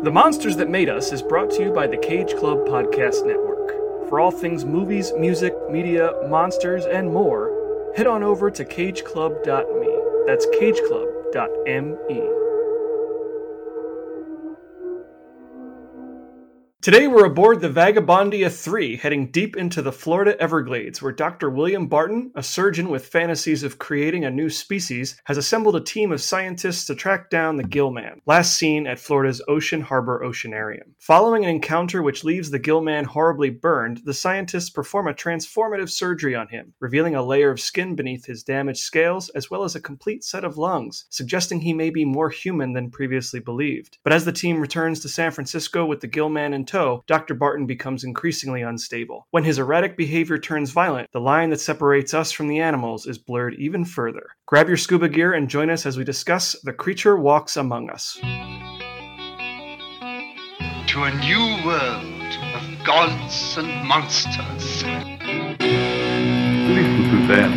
The Monsters That Made Us is brought to you by the Cage Club Podcast Network. For all things movies, music, media, monsters, and more, head on over to cageclub.me. That's cageclub.me. Today we're aboard the Vagabondia 3, heading deep into the Florida Everglades, where Dr. William Barton, a surgeon with fantasies of creating a new species, has assembled a team of scientists to track down the Gillman, last seen at Florida's Ocean Harbor Oceanarium. Following an encounter which leaves the Gillman horribly burned, the scientists perform a transformative surgery on him, revealing a layer of skin beneath his damaged scales as well as a complete set of lungs, suggesting he may be more human than previously believed. But as the team returns to San Francisco with the Gillman in tow, Dr. Barton becomes increasingly unstable. When his erratic behavior turns violent, the line that separates us from the animals is blurred even further. Grab your scuba gear and join us as we discuss The Creature Walks Among Us. to a new world of gods and monsters. Listen to them.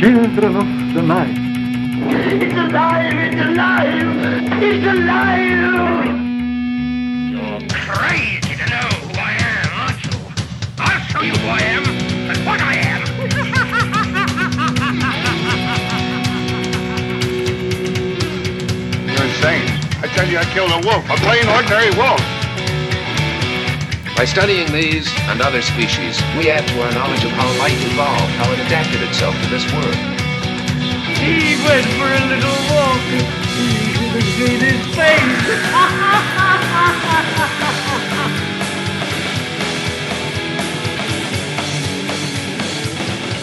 Children of the night. It's alive! It's alive! It's alive! You're crazy to know who I am, aren't you? I'll show you who I am and what I am. You're insane. I tell you, I killed a wolf, a plain, ordinary wolf. By studying these and other species, we add to our knowledge of how life evolved, how it adapted itself to this world. He went for a little walk. His face.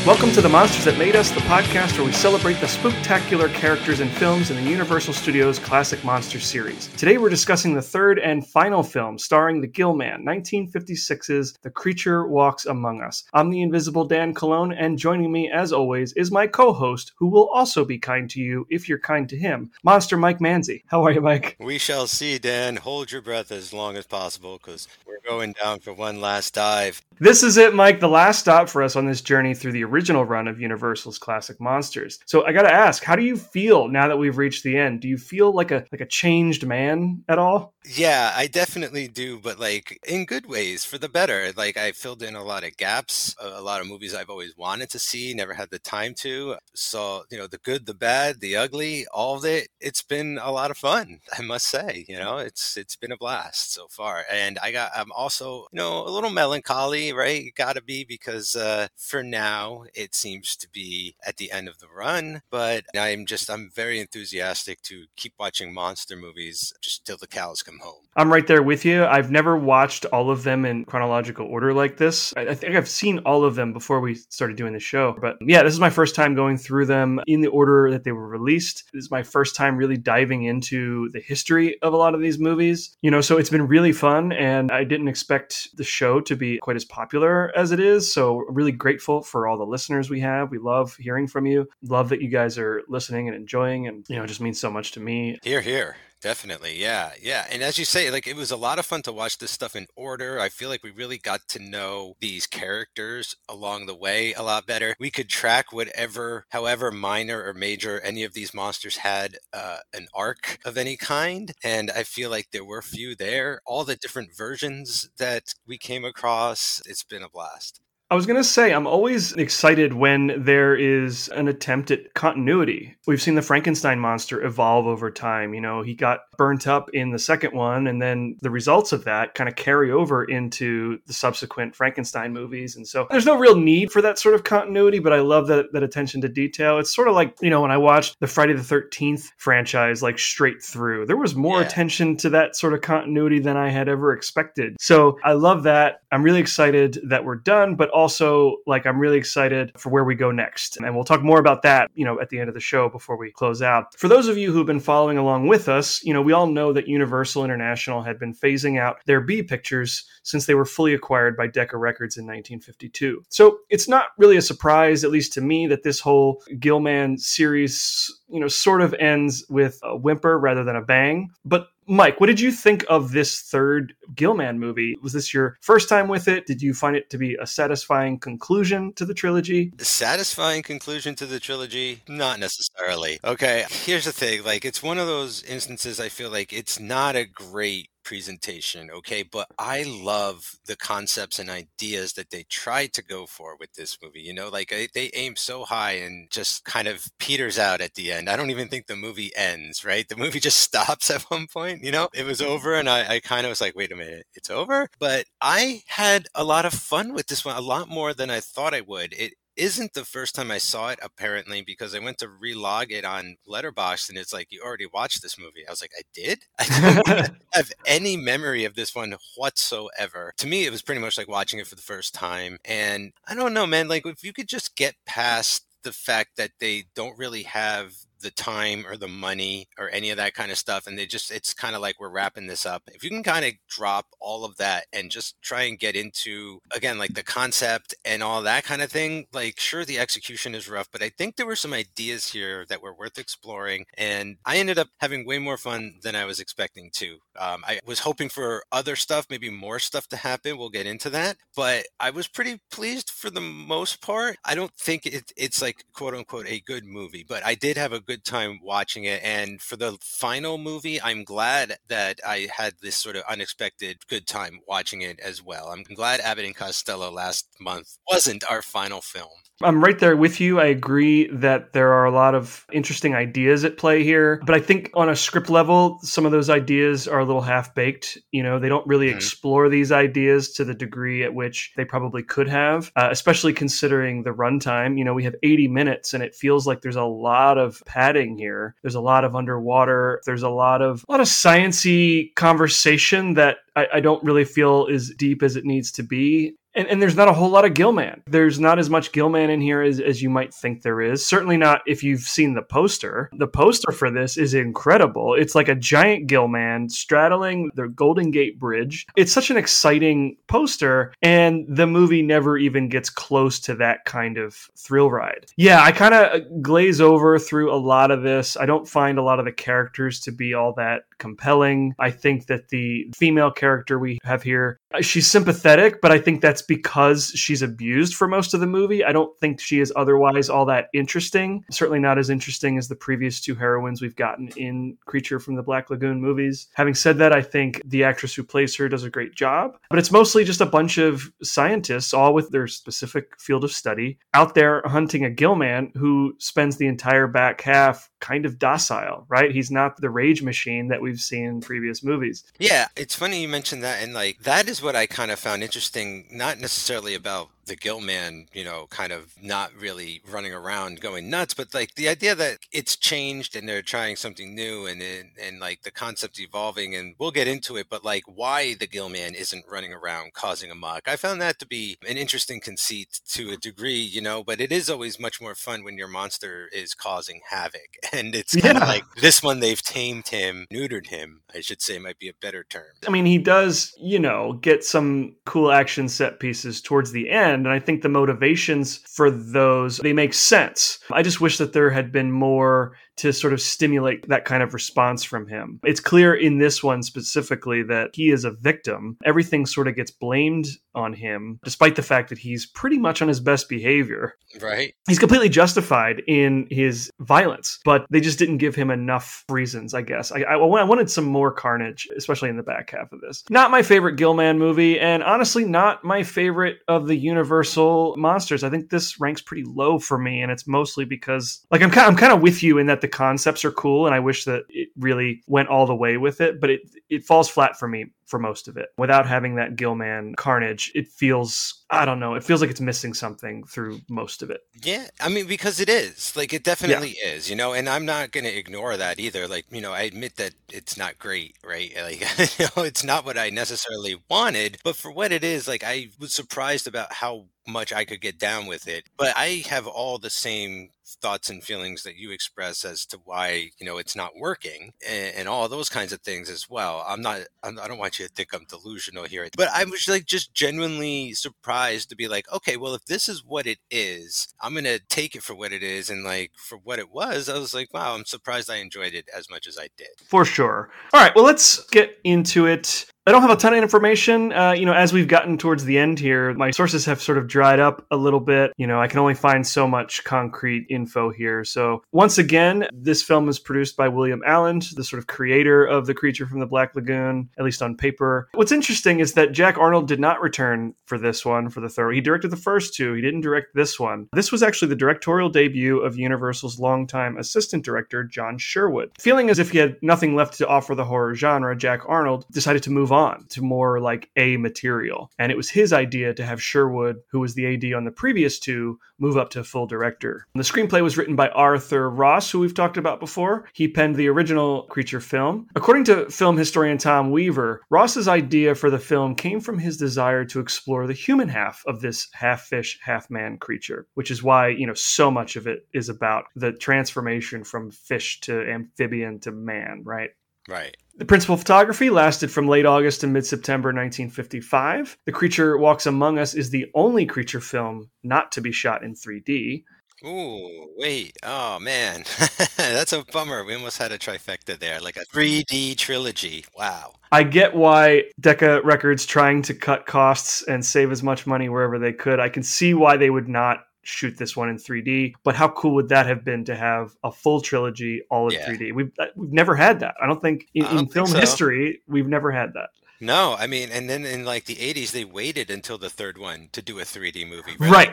Welcome to The Monsters That Made Us, the podcast where we celebrate the spectacular characters and films in the Universal Studios Classic Monster series. Today we're discussing the third and final film starring the Gillman, 1956's The Creature Walks Among Us. I'm the invisible Dan Colon, and joining me, as always, is my co host, who will also be kind to you if you're kind to him, Monster Mike Manzi. How are you, Mike? We shall see, Dan. Hold your breath as long as possible because we're going down for one last dive. This is it, Mike, the last stop for us on this journey through the original run of Universal's classic monsters. So I gotta ask, how do you feel now that we've reached the end? Do you feel like a like a changed man at all? Yeah, I definitely do, but like in good ways for the better. Like I filled in a lot of gaps, a a lot of movies I've always wanted to see, never had the time to. So, you know, the good, the bad, the ugly, all of it. It's been a lot of fun, I must say. You know, it's it's been a blast so far. And I got I'm also, you know, a little melancholy, right? Gotta be because uh for now it seems to be at the end of the run. But I'm just I'm very enthusiastic to keep watching monster movies just till the cows come home. I'm right there with you. I've never watched all of them in chronological order like this. I, I think I've seen all of them before we started doing the show. But yeah, this is my first time going through them in the order that they were released. This is my first time really diving into the history of a lot of these movies. You know, so it's been really fun, and I didn't expect the show to be quite as popular as it is. So really grateful for all the listeners we have. We love hearing from you. Love that you guys are listening and enjoying, and you know, just means so much to me. Here, here. Definitely. Yeah. Yeah. And as you say, like it was a lot of fun to watch this stuff in order. I feel like we really got to know these characters along the way a lot better. We could track whatever, however minor or major any of these monsters had uh, an arc of any kind. And I feel like there were few there. All the different versions that we came across, it's been a blast. I was going to say, I'm always excited when there is an attempt at continuity. We've seen the Frankenstein monster evolve over time. You know, he got burnt up in the second one, and then the results of that kind of carry over into the subsequent Frankenstein movies. And so there's no real need for that sort of continuity, but I love that, that attention to detail. It's sort of like, you know, when I watched the Friday the 13th franchise, like straight through, there was more Yeah. attention to that sort of continuity than I had ever expected. So I love that. I'm really excited that we're done, but also like I'm really excited for where we go next. And we'll talk more about that, you know, at the end of the show before we close out. For those of you who've been following along with us, you know, we all know that Universal International had been phasing out their B pictures since they were fully acquired by Decca Records in 1952. So it's not really a surprise, at least to me, that this whole Gilman series, you know, sort of ends with a whimper rather than a bang. But Mike, what did you think of this third Gilman movie? Was this your first time with it? Did you find it to be a satisfying conclusion to the trilogy? Satisfying conclusion to the trilogy? Not necessarily. Okay, here's the thing like, it's one of those instances I feel like it's not a great presentation, okay? But I love the concepts and ideas that they tried to go for with this movie. You know, like I, they aim so high and just kind of peters out at the end. I don't even think the movie ends, right? The movie just stops at one point, you know? It was mm-hmm. over and I, I kind of was like, wait a minute, it's over? But I had a lot of fun with this one, a lot more than I thought I would. It isn't the first time I saw it, apparently, because I went to relog it on Letterboxd and it's like, you already watched this movie. I was like, I did? I don't have any memory of this one whatsoever. To me, it was pretty much like watching it for the first time. And I don't know, man, like if you could just get past the fact that they don't really have the time or the money or any of that kind of stuff and they just it's kind of like we're wrapping this up. If you can kind of drop all of that and just try and get into again like the concept and all that kind of thing like sure the execution is rough but i think there were some ideas here that were worth exploring and i ended up having way more fun than i was expecting to um, i was hoping for other stuff maybe more stuff to happen we'll get into that but i was pretty pleased for the most part i don't think it, it's like quote unquote a good movie but i did have a good time watching it. And for the final movie, I'm glad that I had this sort of unexpected good time watching it as well. I'm glad Abbott and Costello last month wasn't our final film. I'm right there with you. I agree that there are a lot of interesting ideas at play here, but I think on a script level, some of those ideas are little half baked. You know, they don't really mm-hmm. explore these ideas to the degree at which they probably could have, uh, especially considering the runtime. You know, we have 80 minutes and it feels like there's a lot of padding here. There's a lot of underwater. There's a lot of a lot of sciency conversation that I, I don't really feel as deep as it needs to be. And, and, there's not a whole lot of Gilman. There's not as much Gilman in here as, as you might think there is. Certainly not if you've seen the poster. The poster for this is incredible. It's like a giant Gilman straddling the Golden Gate Bridge. It's such an exciting poster, and the movie never even gets close to that kind of thrill ride. Yeah, I kind of glaze over through a lot of this. I don't find a lot of the characters to be all that compelling. I think that the female character we have here, uh, she's sympathetic, but I think that's because she's abused for most of the movie. I don't think she is otherwise all that interesting. Certainly not as interesting as the previous two heroines we've gotten in Creature from the Black Lagoon movies. Having said that, I think the actress who plays her does a great job, but it's mostly just a bunch of scientists, all with their specific field of study, out there hunting a gillman who spends the entire back half kind of docile, right? He's not the rage machine that we've seen in previous movies. Yeah, it's funny you mentioned that. And like, that is what I kind of found interesting, not necessarily about the Gilman, you know, kind of not really running around going nuts, but like the idea that it's changed and they're trying something new and and, and like the concept evolving and we'll get into it, but like why the Gilman isn't running around causing a muck. I found that to be an interesting conceit to a degree, you know, but it is always much more fun when your monster is causing havoc. And it's kind of yeah. like this one they've tamed him, neutered him, I should say might be a better term. I mean, he does, you know, get some cool action set pieces towards the end and I think the motivations for those they make sense. I just wish that there had been more to sort of stimulate that kind of response from him. It's clear in this one specifically that he is a victim. Everything sort of gets blamed on him, despite the fact that he's pretty much on his best behavior. Right. He's completely justified in his violence, but they just didn't give him enough reasons, I guess. I, I, I wanted some more carnage, especially in the back half of this. Not my favorite Gilman movie, and honestly, not my favorite of the Universal monsters. I think this ranks pretty low for me, and it's mostly because, like, I'm kind, I'm kind of with you in that the the concepts are cool, and I wish that it really went all the way with it. But it it falls flat for me for most of it. Without having that Gilman carnage, it feels I don't know, it feels like it's missing something through most of it. Yeah, I mean because it is. Like it definitely yeah. is, you know, and I'm not going to ignore that either. Like, you know, I admit that it's not great, right? Like you know, it's not what I necessarily wanted, but for what it is, like I was surprised about how much I could get down with it. But I have all the same thoughts and feelings that you express as to why you know it's not working and, and all those kinds of things as well i'm not I'm, i do not want you think i'm delusional here but i was like just genuinely surprised to be like, okay, well, if this is what it is, I'm going to take it for what it is. And like for what it was, I was like, wow, I'm surprised I enjoyed it as much as I did. For sure. All right, well, let's get into it. I don't have a ton of information. Uh, you know, as we've gotten towards the end here, my sources have sort of dried up a little bit. You know, I can only find so much concrete info here. So, once again, this film is produced by William Alland, the sort of creator of The Creature from the Black Lagoon, at least on paper. What's interesting is that Jack Arnold did not return for this one, for the third. He directed the first two, he didn't direct this one. This was actually the directorial debut of Universal's longtime assistant director, John Sherwood. Feeling as if he had nothing left to offer the horror genre, Jack Arnold decided to move on to more like A material. And it was his idea to have Sherwood, who was the AD on the previous two, move up to full director. The screenplay was written by Arthur Ross, who we've talked about before. He penned the original Creature film. According to film historian Tom Weaver, Ross's idea for the film came from his desire to explore the human half of this half fish, half man creature, which is why, you know, so much of it is about the transformation from fish to amphibian to man, right? Right. The principal photography lasted from late August to mid September 1955. The Creature Walks Among Us is the only creature film not to be shot in 3D. Ooh, wait. Oh, man. That's a bummer. We almost had a trifecta there, like a 3D trilogy. Wow. I get why Decca Records trying to cut costs and save as much money wherever they could. I can see why they would not shoot this one in 3D. But how cool would that have been to have a full trilogy all in Yeah. 3D? We've uh, we've never had that. I don't think in, don't in think film so. history we've never had that. No, I mean, and then in like the 80s, they waited until the third one to do a 3D movie. Right.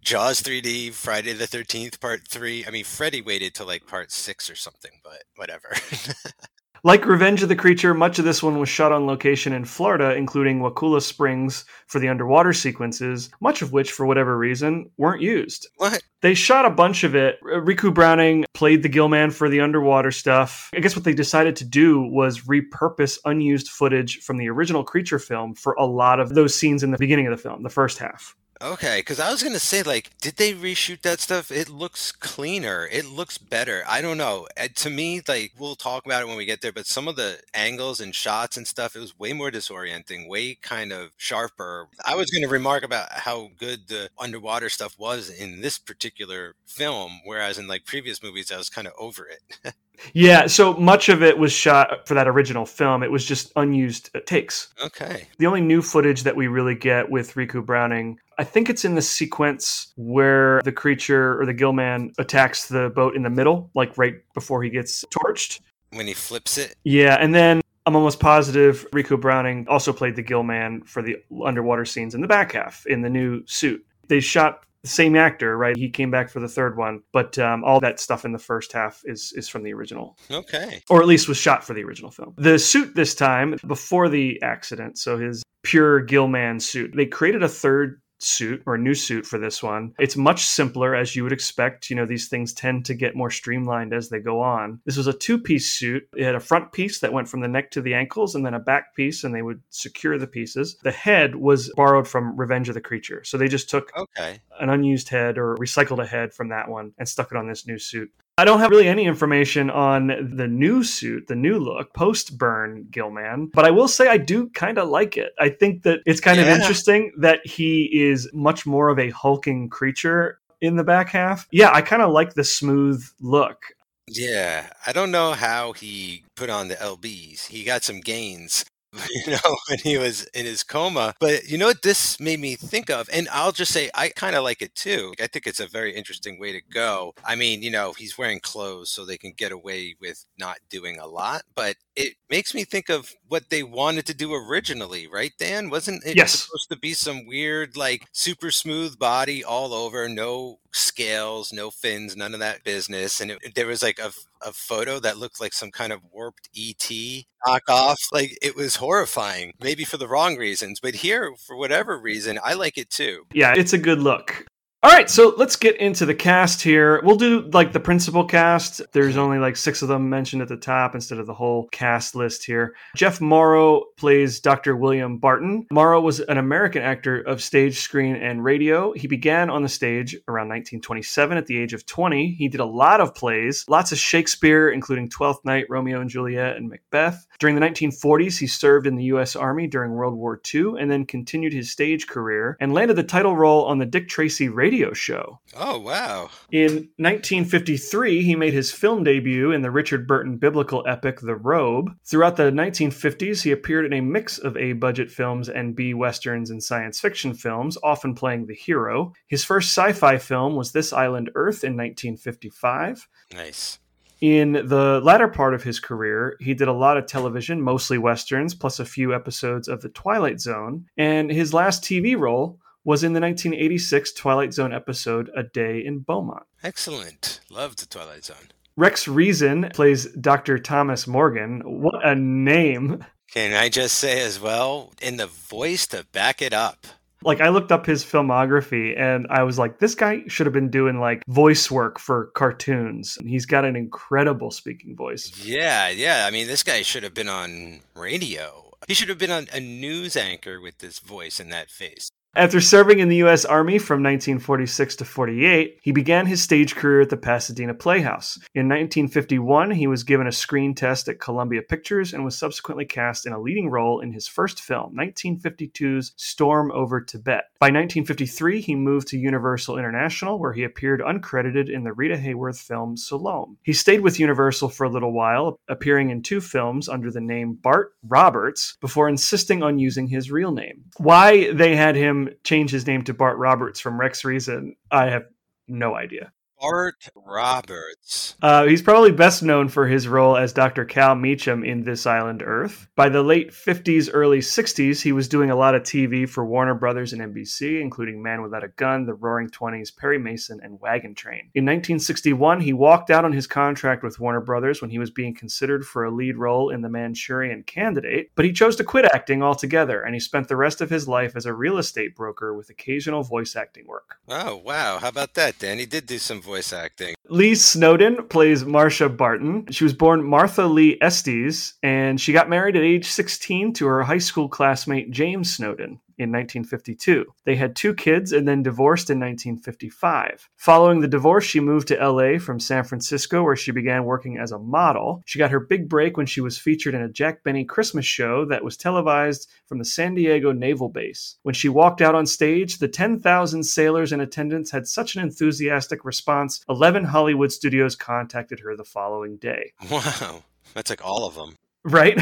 Jaws 3D, Friday the 13th, part three. I mean, Freddy waited till like part six or something, but whatever. Like Revenge of the Creature, much of this one was shot on location in Florida, including Wakulla Springs for the underwater sequences, much of which, for whatever reason, weren't used. what? They shot a bunch of it. Ricou Browning played the Gillman for the underwater stuff. I guess what they decided to do was repurpose unused footage from the original Creature film for a lot of those scenes in the beginning of the film, the first half. Okay, because I was gonna say, like, did they reshoot that stuff? It looks cleaner. It looks better. I don't know. To me, like, we'll talk about it when we get there. But some of the angles and shots and stuff, it was way more disorienting, way kind of sharper. I was gonna remark about how good the underwater stuff was in this particular film, whereas in like previous movies, I was kind of over it. Yeah, so much of it was shot for that original film. It was just unused takes. okay. The only new footage that we really get with Ricou Browning, I think it's in the sequence where the creature or the Gillman attacks the boat in the middle, like right before he gets torched. When he flips it. Yeah, and then I'm almost positive Ricou Browning also played the Gillman for the underwater scenes in the back half in the new suit. They shot same actor, right? He came back for the third one, but um, all that stuff in the first half is is from the original Okay. or at least was shot for the original film. The suit this time, before the accident, so his pure Gilman suit, they created a third suit or a new suit for this one. It's much simpler as you would expect. You know, these things tend to get more streamlined as they go on. This was a two piece suit. It had a front piece that went from the neck to the ankles and then a back piece, and they would secure the pieces. The head was borrowed from Revenge of the Creature. So they just took Okay. An unused head or recycled a head from that one and stuck it on this new suit. I don't have really any information on the new suit, the new look, post burn Gilman, but I will say I do kind of like it. I think that it's kind of interesting that he is much more of a hulking creature in the back half. Yeah, I kind of like the smooth look. Yeah, I don't know how he put on the LBs. He got some gains, you know, when he was in his coma. But you know what this made me think of? And I'll just say I kind of like it too. I think it's a very interesting way to go. I mean, you know, he's wearing clothes so they can get away with not doing a lot, but it makes me think of what they wanted to do originally, right, Dan? Wasn't it Yes. supposed to be some weird, like super smooth body all over, no scales, no fins, none of that business? And it, there was like a, a photo that looked like some kind of warped ET knockoff. Like it was horrifying, maybe for the wrong reasons, but here, for whatever reason, I like it too. Yeah, it's a good look. All right, so let's get into the cast here. We'll do like the principal cast. There's only like six of them mentioned at the top instead of the whole cast list here. Jeff Morrow plays Dr. William Barton. Morrow was an American actor of stage, screen, and radio. He began on the stage around 1927 at the age of 20. He did a lot of plays, lots of Shakespeare, including Twelfth Night, Romeo and Juliet, and Macbeth. During the 1940s, he served in the U.S. Army during World War II and then continued his stage career and landed the title role on the Dick Tracy radio show. Oh, wow. In 1953, he made his film debut in the Richard Burton biblical epic The Robe. Throughout the 1950s, he appeared in a mix of A budget films and B westerns and science fiction films, often playing the hero. His first sci fi film was This Island Earth in 1955. Nice. In the latter part of his career, he did a lot of television, mostly westerns, plus a few episodes of The Twilight Zone. And his last TV role was in the 1986 Twilight Zone episode A Day in Beaumont. Excellent. Loved the Twilight Zone. Rex Reason plays Dr. Thomas Morgan. What a name! Can I just say as well, in the voice to back it up? Like I looked up his filmography and I was like, this guy should have been doing like voice work for cartoons. He's got an incredible speaking voice. Yeah, yeah. I mean, this guy should have been on radio. He should have been on a news anchor with this voice and that face. After serving in the U.S. Army from 1946 to 48, he began his stage career at the Pasadena Playhouse. In 1951, he was given a screen test at Columbia Pictures and was subsequently cast in a leading role in his first film, 1952's Storm Over Tibet. By 1953, he moved to Universal International, where he appeared uncredited in the Rita Hayworth film Salome. He stayed with Universal for a little while, appearing in two films under the name Bart Roberts, before insisting on using his real name. Why they had him change his name to Bart Roberts from Rex Reason, I have no idea. Bart Roberts. Uh, he's probably best known for his role as Dr. Cal Meacham in This Island Earth. By the late 50s, early 60s, he was doing a lot of TV for Warner Brothers and NBC, including Man Without a Gun, The Roaring Twenties, Perry Mason, and Wagon Train. In 1961, he walked out on his contract with Warner Brothers when he was being considered for a lead role in The Manchurian Candidate, but he chose to quit acting altogether, and he spent the rest of his life as a real estate broker with occasional voice acting work. Oh, wow. How about that, Dan? He did do some voice acting. Leigh Snowden plays Marcia Barton. She was born Martha Lee Estes, and she got married at age 16 to her high school classmate James Snowden in 1952. They had two kids and then divorced in 1955. Following the divorce, she moved to LA from San Francisco, where she began working as a model. She got her big break when she was featured in a Jack Benny Christmas show that was televised from the San Diego Naval Base. When she walked out on stage, the 10,000 sailors in attendance had such an enthusiastic response, 11 Hollywood studios contacted her the following day. Wow. That's like all of them. Right?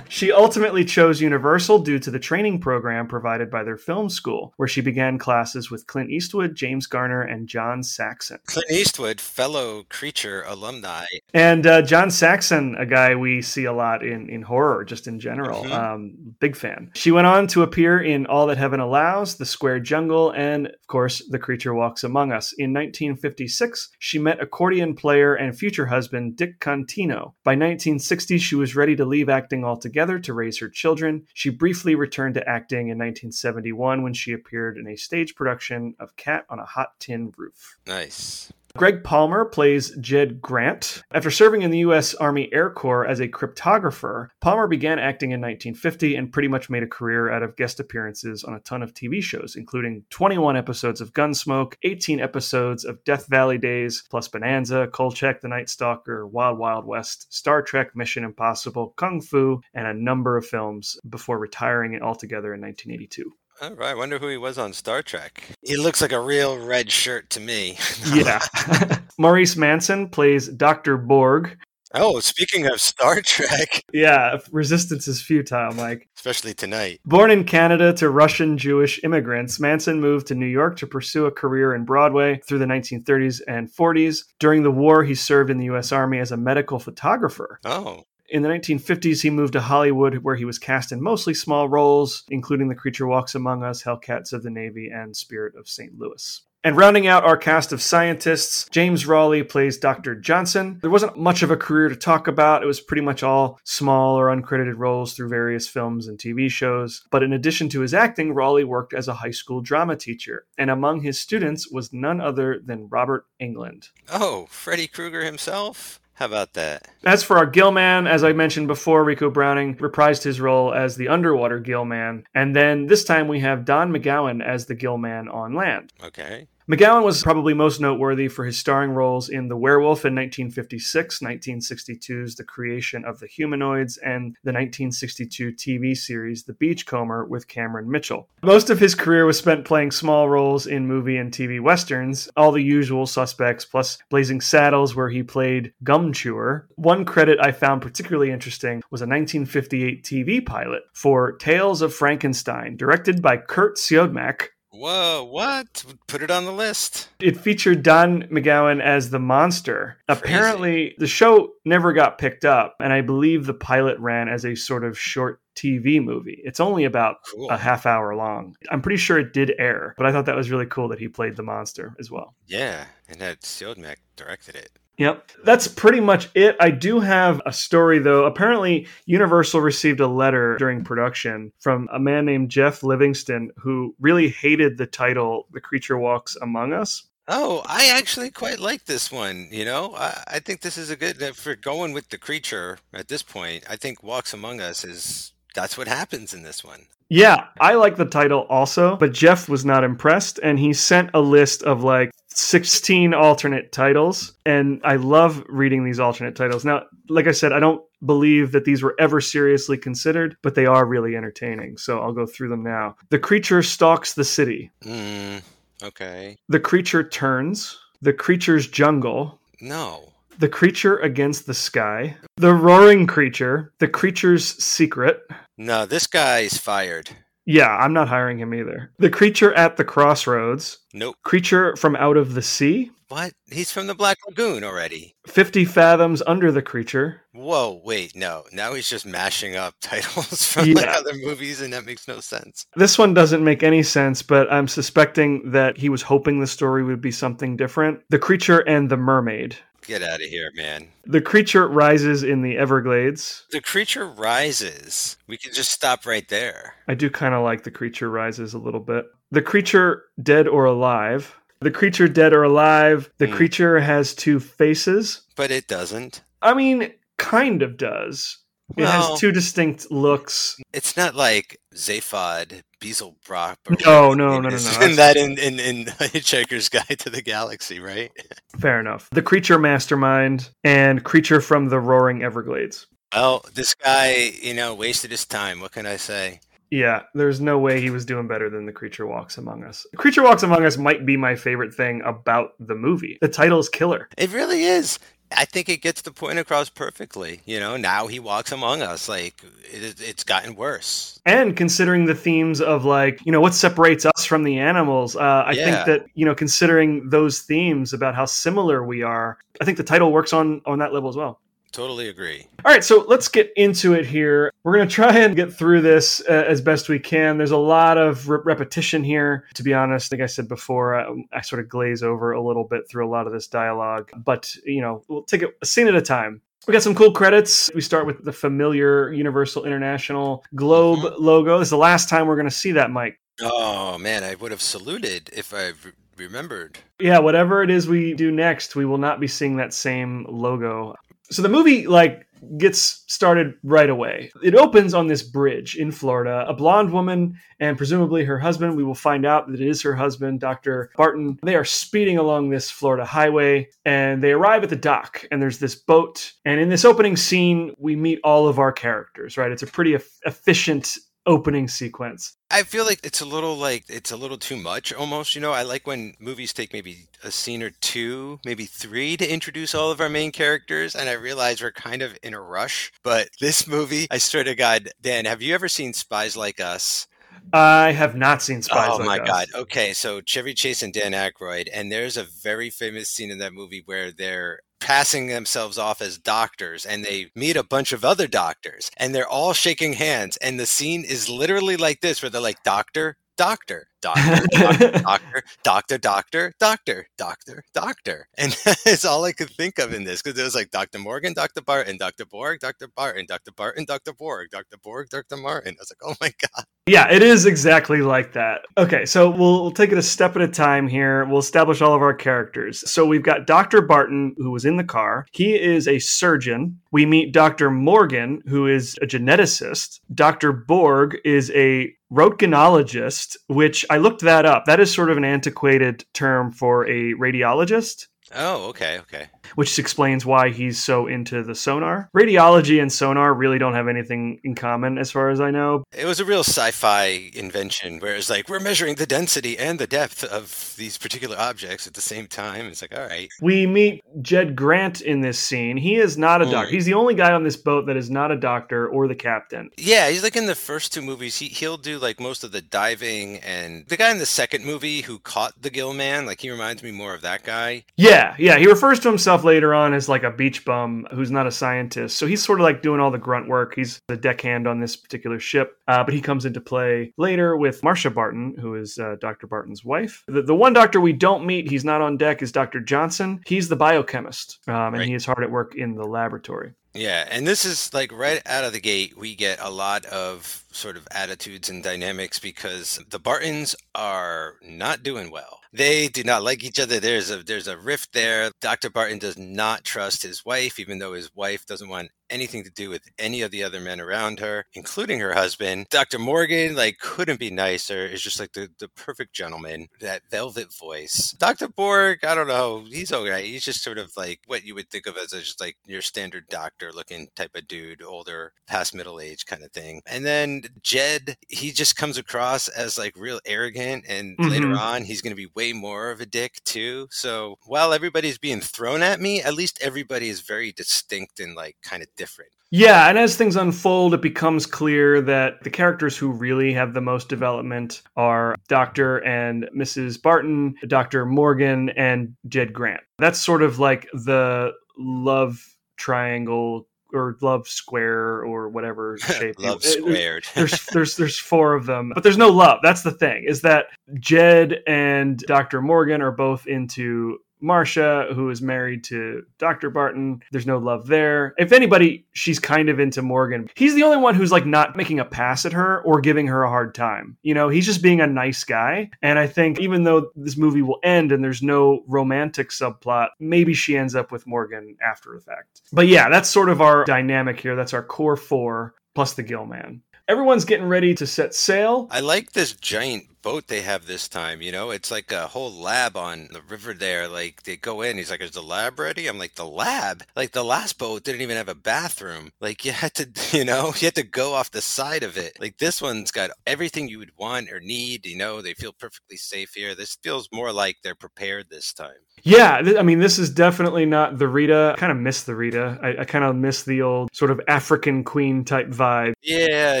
she ultimately chose Universal due to the training program provided by their film school, where she began classes with Clint Eastwood, James Garner, and John Saxon. Clint Eastwood, fellow creature alumni. And uh, John Saxon, a guy we see a lot in, in horror, just in general. Mhm. Um, big fan. She went on to appear in All That Heaven Allows, The Square Jungle, and, of course, The Creature Walks Among Us. In 1956, she met accordion player and future husband Dick Contino. By 1960, she was ready to leave acting altogether to raise her children. She briefly returned to acting in 1971 when she appeared in a stage production of Cat on a Hot Tin Roof. Nice. Gregg Palmer plays Jed Grant. After serving in the U.S. Army Air Corps as a cryptographer, Palmer began acting in 1950 and pretty much made a career out of guest appearances on a ton of TV shows, including 21 episodes of Gunsmoke, 18 episodes of Death Valley Days, plus Bonanza, Kolchak the Night Stalker, Wild Wild West, Star Trek, Mission Impossible, Kung Fu, and a number of films before retiring altogether in 1982. All right. I wonder who he was on Star Trek. He looks like a real red shirt to me. Yeah. Maurice Manson plays Dr. Borg. Oh, speaking of Star Trek, Yeah, resistance is futile, Mike. especially tonight. Born in Canada to Russian Jewish immigrants, Manson moved to New York to pursue a career in Broadway through the 1930s and 40s. During the war, he served in the U.S. Army as a medical photographer. Oh, In the 1950s, he moved to Hollywood, where he was cast in mostly small roles, including The Creature Walks Among Us, Hellcats of the Navy, and Spirit of St. Louis. And rounding out our cast of scientists, James Rawley plays Dr. Johnson. There wasn't much of a career to talk about. It was pretty much all small or uncredited roles through various films and TV shows. But in addition to his acting, Rawley worked as a high school drama teacher. And among his students was none other than Robert Englund. Oh, Freddy Krueger himself? How about that? As for our Gillman, as I mentioned before, Ricou Browning reprised his role as the underwater Gillman. And then this time we have Don McGowan as the Gillman on land. Okay. McGowan was probably most noteworthy for his starring roles in The Werewolf in 1956, 1962's The Creation of the Humanoids, and the 1962 TV series The Beachcomber with Cameron Mitchell. Most of his career was spent playing small roles in movie and TV westerns, all the usual suspects, plus Blazing Saddles, where he played Gum Chewer. One credit I found particularly interesting was a 1958 TV pilot for Tales of Frankenstein, directed by Curt Siodmak, Whoa, what? Put it on the list. It featured Don McGowan as the monster. Apparently, the show never got picked up, and I believe the pilot ran as a sort of short TV movie. It's only about Cool. a half hour long. I'm pretty sure it did air, but I thought that was really cool that he played the monster as well. Yeah, and that Siodmak directed it. Yep. That's pretty much it. I do have a story though. Apparently, Universal received a letter during production from a man named Jeff Livingston who really hated the title The Creature Walks Among Us. Oh, I actually quite like this one. You know, I, I think this is a good uh, if we're going with the creature at this point. I think Walks Among Us is that's what happens in this one. Yeah, I like the title also, but Jeff was not impressed and he sent a list of like 16 alternate titles and I love reading these alternate titles. Now, like I said, I don't believe that these were ever seriously considered, but they are really entertaining. So I'll go through them now. The creature stalks the city. Mm, okay. The creature turns. The creature's jungle. No. The creature against the sky. The roaring creature. The creature's secret. No, this guy's fired. Yeah, I'm not hiring him either. The creature at the crossroads. Nope. Creature from out of the sea. What? He's from the Black Lagoon already. 50 fathoms under the creature. Whoa, wait, no. Now he's just mashing up titles from like other movies, and that makes no sense. This one doesn't make any sense, but I'm suspecting that he was hoping the story would be something different. The creature and the mermaid. Get out of here, man. The creature rises in the Everglades. The creature rises. We can just stop right there. I do kind of like the creature rises a little bit. The creature dead or alive. The creature dead or alive. The Hmm. creature has two faces. But it doesn't. I mean, kind of does. It has two distinct looks. It's not like Zaphod, Beeblebrox. No, no, no, no, no, In that in, in, in Hitchhiker's Guide to the Galaxy, right? Fair enough. The creature mastermind and creature from the roaring Everglades. Well, this guy, you know, wasted his time. What can I say? Yeah, there's no way he was doing better than The Creature Walks Among Us. Creature Walks Among Us might be my favorite thing about the movie. The title is killer. It really is. I think it gets the point across perfectly. You know, now he walks among us. Like it, it's gotten worse. And considering the themes of like, you know, what separates us from the animals, uh, I Yeah. think that, you know, considering those themes about how similar we are, I think the title works on on that level as well. Totally agree. All right, so let's get into it here. We're going to try and get through this uh, as best we can. There's a lot of re- repetition here. To be honest, like I said before, I, I sort of glaze over a little bit through a lot of this dialogue, but, you know, we'll take it a scene at a time. We got some cool credits. We start with the familiar Universal International Globe logo. This is the last time we're going to see that, Mike. Oh man, I would have saluted if I remembered. Yeah, whatever it is we do next, we will not be seeing that same logo. So the movie like gets started right away. It opens on this bridge in Florida. A blonde woman and presumably her husband, we will find out that it is her husband, Dr. Barton. They are speeding along this Florida highway and they arrive at the dock and there's this boat and in this opening scene we meet all of our characters, right? It's a pretty eff- efficient opening sequence. I feel like it's a little like it's a little too much almost, you know. I like when movies take maybe a scene or two, maybe three to introduce all of our main characters, and I realize we're kind of in a rush. But this movie, I swear to God, Dan, have you ever seen Spies Like Us? I have not seen Spies oh Like my Us. God. Okay, so Chevy Chase and Dan Aykroyd, and there's a very famous scene in that movie where they're passing themselves off as doctors and they meet a bunch of other doctors and they're all shaking hands and the scene is literally like this where they're like doctor doctor, doctor, doctor, doctor, doctor, doctor, doctor. And it's all I could think of in this because it was like Dr. Morgan, Dr. Barton, Dr. Borg, Dr. Barton, Dr. Barton, Dr. Borg, Dr. Borg, Dr. Martin. I was like, oh my God. Yeah, it is exactly like that. Okay, so we'll, we'll take it a step at a time here. We'll establish all of our characters. So we've got Dr. Barton, who was in the car. He is a surgeon. We meet Dr. Morgan, who is a geneticist. Dr. Borg is a Röntgenologist, which I looked that up. That is sort of an antiquated term for a radiologist. Oh, okay, okay. Which explains why he's so into the sonar. Radiology and sonar really don't have anything in common, as far as I know. It was a real sci-fi invention where it's like we're measuring the density and the depth of these particular objects at the same time. It's like, all right. We meet Jed Grant in this scene. He is not a doctor. Mm. He's the only guy on this boat that is not a doctor or the captain. Yeah, he's like in the first two movies. He he'll do like most of the diving, and the guy in the second movie who caught the Gill Man, like he reminds me more of that guy. Yeah, yeah. He refers to himself later on as like a beach bum who's not a scientist. So he's sort of like doing all the grunt work. He's the deckhand on this particular ship. Uh, but he comes into play later with Marcia Barton, who is uh, Dr. Barton's wife. The, the one doctor we don't meet, he's not on deck, is Dr. Johnson. He's the biochemist, um, and Right. he is hard at work in the laboratory. Yeah, and this is like right out of the gate, we get a lot of sort of attitudes and dynamics because the Bartons are not doing well. They do not like each other. There's a there's a rift there. Dr. Barton does not trust his wife, even though his wife doesn't want anything to do with any of the other men around her, including her husband. Dr. Morgan, like, couldn't be nicer. Is just like the, the perfect gentleman, that velvet voice. Dr. Borg, I don't know. He's okay. He's just sort of like what you would think of as just like your standard doctor looking type of dude, older, past middle age kind of thing. And then Jed, he just comes across as like real arrogant. And later Mhm. on, he's going to be way more of a dick too. So while everybody's being thrown at me, at least everybody is very distinct and like kind of different. Yeah, and as things unfold, it becomes clear that the characters who really have the most development are Dr. and Mrs. Barton, Dr. Morgan, and Jed Grant. That's sort of like the love triangle or love square or whatever shape. Love squared. there's there's there's four of them, but there's no love. That's the thing. Is that Jed and Dr. Morgan are both into Marcia, who is married to Dr. Barton. There's no love there. If anybody, she's kind of into Morgan. He's the only one who's like not making a pass at her or giving her a hard time. You know, he's just being a nice guy. And I think even though this movie will end and there's no romantic subplot, maybe she ends up with Morgan after the fact. But yeah, that's sort of our dynamic here. That's our core four plus the Gill Man. Everyone's getting ready to set sail. I like this giant boat they have this time. You know, it's like a whole lab on the river there. Like they go in, he's like, "Is the lab ready?" I'm like, "The lab? Like the last boat didn't even have a bathroom. Like you had to, you know, you had to go off the side of it. Like this one's got everything you would want or need. You know, they feel perfectly safe here. This feels more like they're prepared this time. Yeah, th- I mean, this is definitely not the Rita. I kind of miss the Rita. I, I kind of miss the old sort of African queen type vibe. Yeah,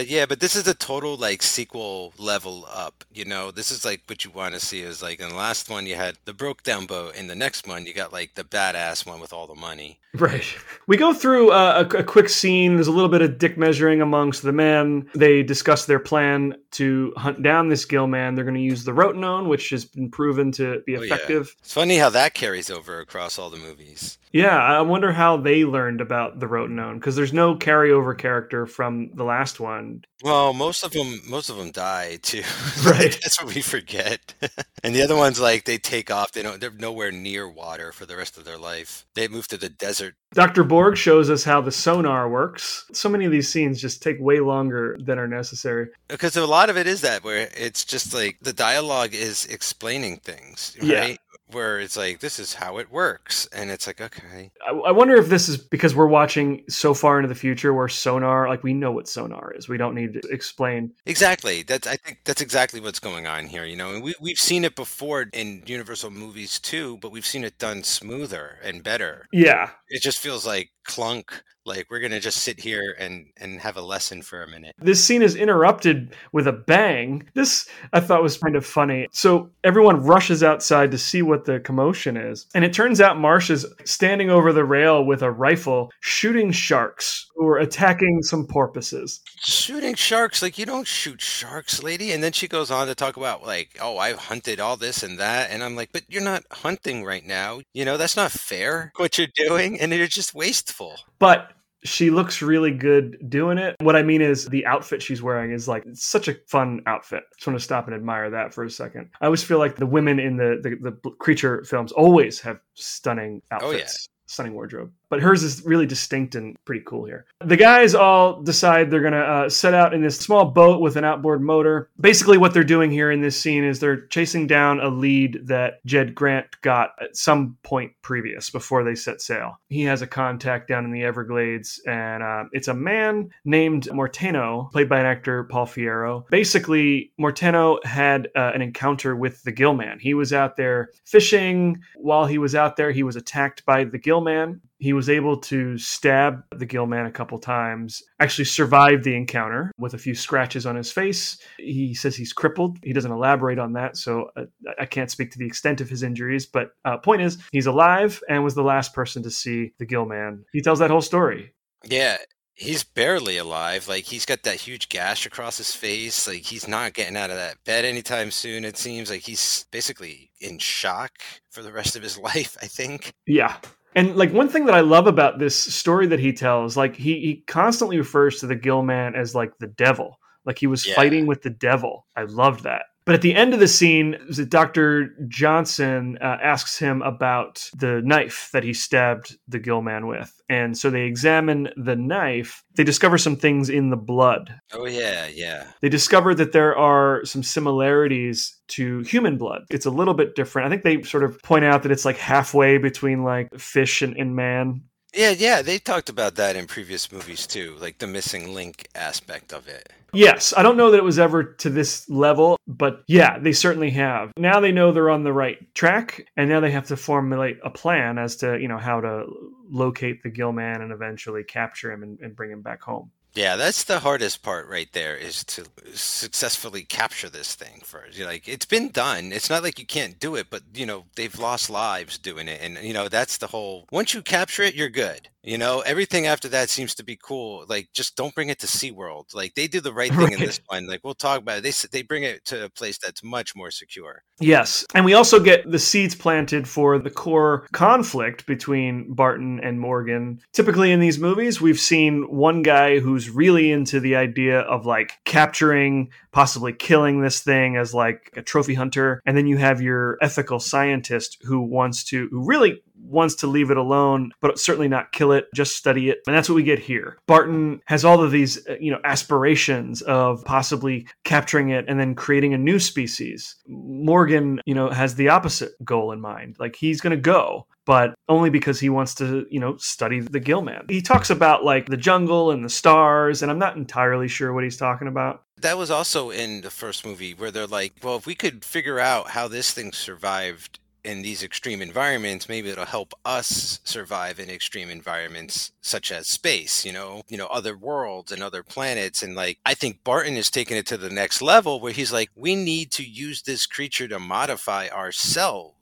yeah, but this is a total like sequel level up. You know, this is like what you want to see is like in the last one you had the broke down boat, in the next one you got like the badass one with all the money. Right. We go through uh, a, a quick scene. There's a little bit of dick measuring amongst the men. They discuss their plan to hunt down this gill man. They're going to use the rotenone, which has been proven to be Oh, yeah. effective. It's funny how that carries over across all the movies. Yeah, I wonder how they learned about the rotenone because there's no carryover character from the last one. Well, most of them, most of them die too. Right. That's what we forget. and the other ones, like they take off. They don't. They're nowhere near water for the rest of their life. They move to the desert. Dr. Borg shows us how the sonar works. So many of these scenes just take way longer than are necessary. Because a lot of it is that where it's just like the dialogue is explaining things, Yeah. Where it's like this is how it works, and it's like okay, I, I wonder if this is because we're watching so far into the future where sonar, like we know what sonar is. We don't need to explain. Exactly. That's I think that's exactly what's going on here. You know, and we we've seen it before in Universal movies too, but we've seen it done smoother and better. Yeah. It just feels like clunk. Like we're gonna just sit here and and have a lesson for a minute. This scene is interrupted with a bang. This I thought was kind of funny. So everyone rushes outside to see what the commotion is. And it turns out Marcia is standing over the rail with a rifle shooting sharks who are attacking some porpoises. Shooting sharks, like you don't shoot sharks, lady. And then she goes on to talk about like, oh, I've hunted all this and that, and I'm like, but you're not hunting right now. You know, that's not fair what you're doing, and you're just wasteful. But she looks really good doing it. What I mean is the outfit she's wearing is like such a fun outfit. Just want to stop and admire that for a second. I always feel like the women in the the, the creature films always have stunning outfits. Oh, yeah. Stunning wardrobe, but hers is really distinct and pretty cool here. The guys all decide they're gonna uh, set out in this small boat with an outboard motor. Basically, what they're doing here in this scene is they're chasing down a lead that Jed Grant got at some point previous before they set sail. He has a contact down in the Everglades, and uh, it's a man named Morteno, played by an actor Paul Fierro. Basically, Morteno had uh, an encounter with the Gillman. He was out there fishing. While he was out there, he was attacked by the Gillman. He was able to stab the gill man a couple times, actually survived the encounter with a few scratches on his face. He says he's crippled. He doesn't elaborate on that, so uh, I can't speak to the extent of his injuries. But uh, point is, he's alive and was the last person to see the gill man. He tells that whole story. Yeah, he's barely alive. Like he's got that huge gash across his face. Like he's not getting out of that bed anytime soon. It seems like he's basically in shock for the rest of his life. I think. Yeah. And like one thing that I love about this story that he tells, like he he constantly refers to the Gill Man as like the devil, like he was Yeah. fighting with the devil. I loved that. But at the end of the scene, Dr. Johnson uh, asks him about the knife that he stabbed the Gill Man with. And so they examine the knife. They discover some things in the blood. Oh yeah, yeah. They discover that there are some similarities to human blood. It's a little bit different. I think they sort of point out that it's like halfway between like fish and, and man. Yeah, yeah, they talked about that in previous movies too, like the missing link aspect of it. Yes, I don't know that it was ever to this level, but yeah, they certainly have. Now they know they're on the right track, and now they have to formulate a plan as to you know how to locate the Gillman and eventually capture him and, and bring him back home. Yeah, that's the hardest part right there is to successfully capture this thing first. You're like it's been done. It's not like you can't do it, but you know, they've lost lives doing it. And you know, that's the whole once you capture it, you're good. You know, everything after that seems to be cool. Like just don't bring it to SeaWorld. Like they do the right thing in this one. Like we'll talk about it. They they bring it to a place that's much more secure. Yes, and we also get the seeds planted for the core conflict between Barton and Morgan. Typically in these movies, we've seen one guy who's really into the idea of like capturing, possibly killing this thing as like a trophy hunter, and then you have your ethical scientist who wants to who really wants to leave it alone, but certainly not kill it, just study it. And that's what we get here. Barton has all of these, uh, you know, aspirations of possibly capturing it and then creating a new species. Morgan, you know, has the opposite goal in mind. Like he's going to go, but only because he wants to, you know, study the Gillman. He talks about like the jungle and the stars, and I'm not entirely sure what he's talking about. That was also in the first movie where they're like, well, if we could figure out how this thing survived in these extreme environments, maybe it'll help us survive in extreme environments such as space, you know, you know, other worlds and other planets. And like I think Barton is taking it to the next level where he's like, we need to use this creature to modify ourselves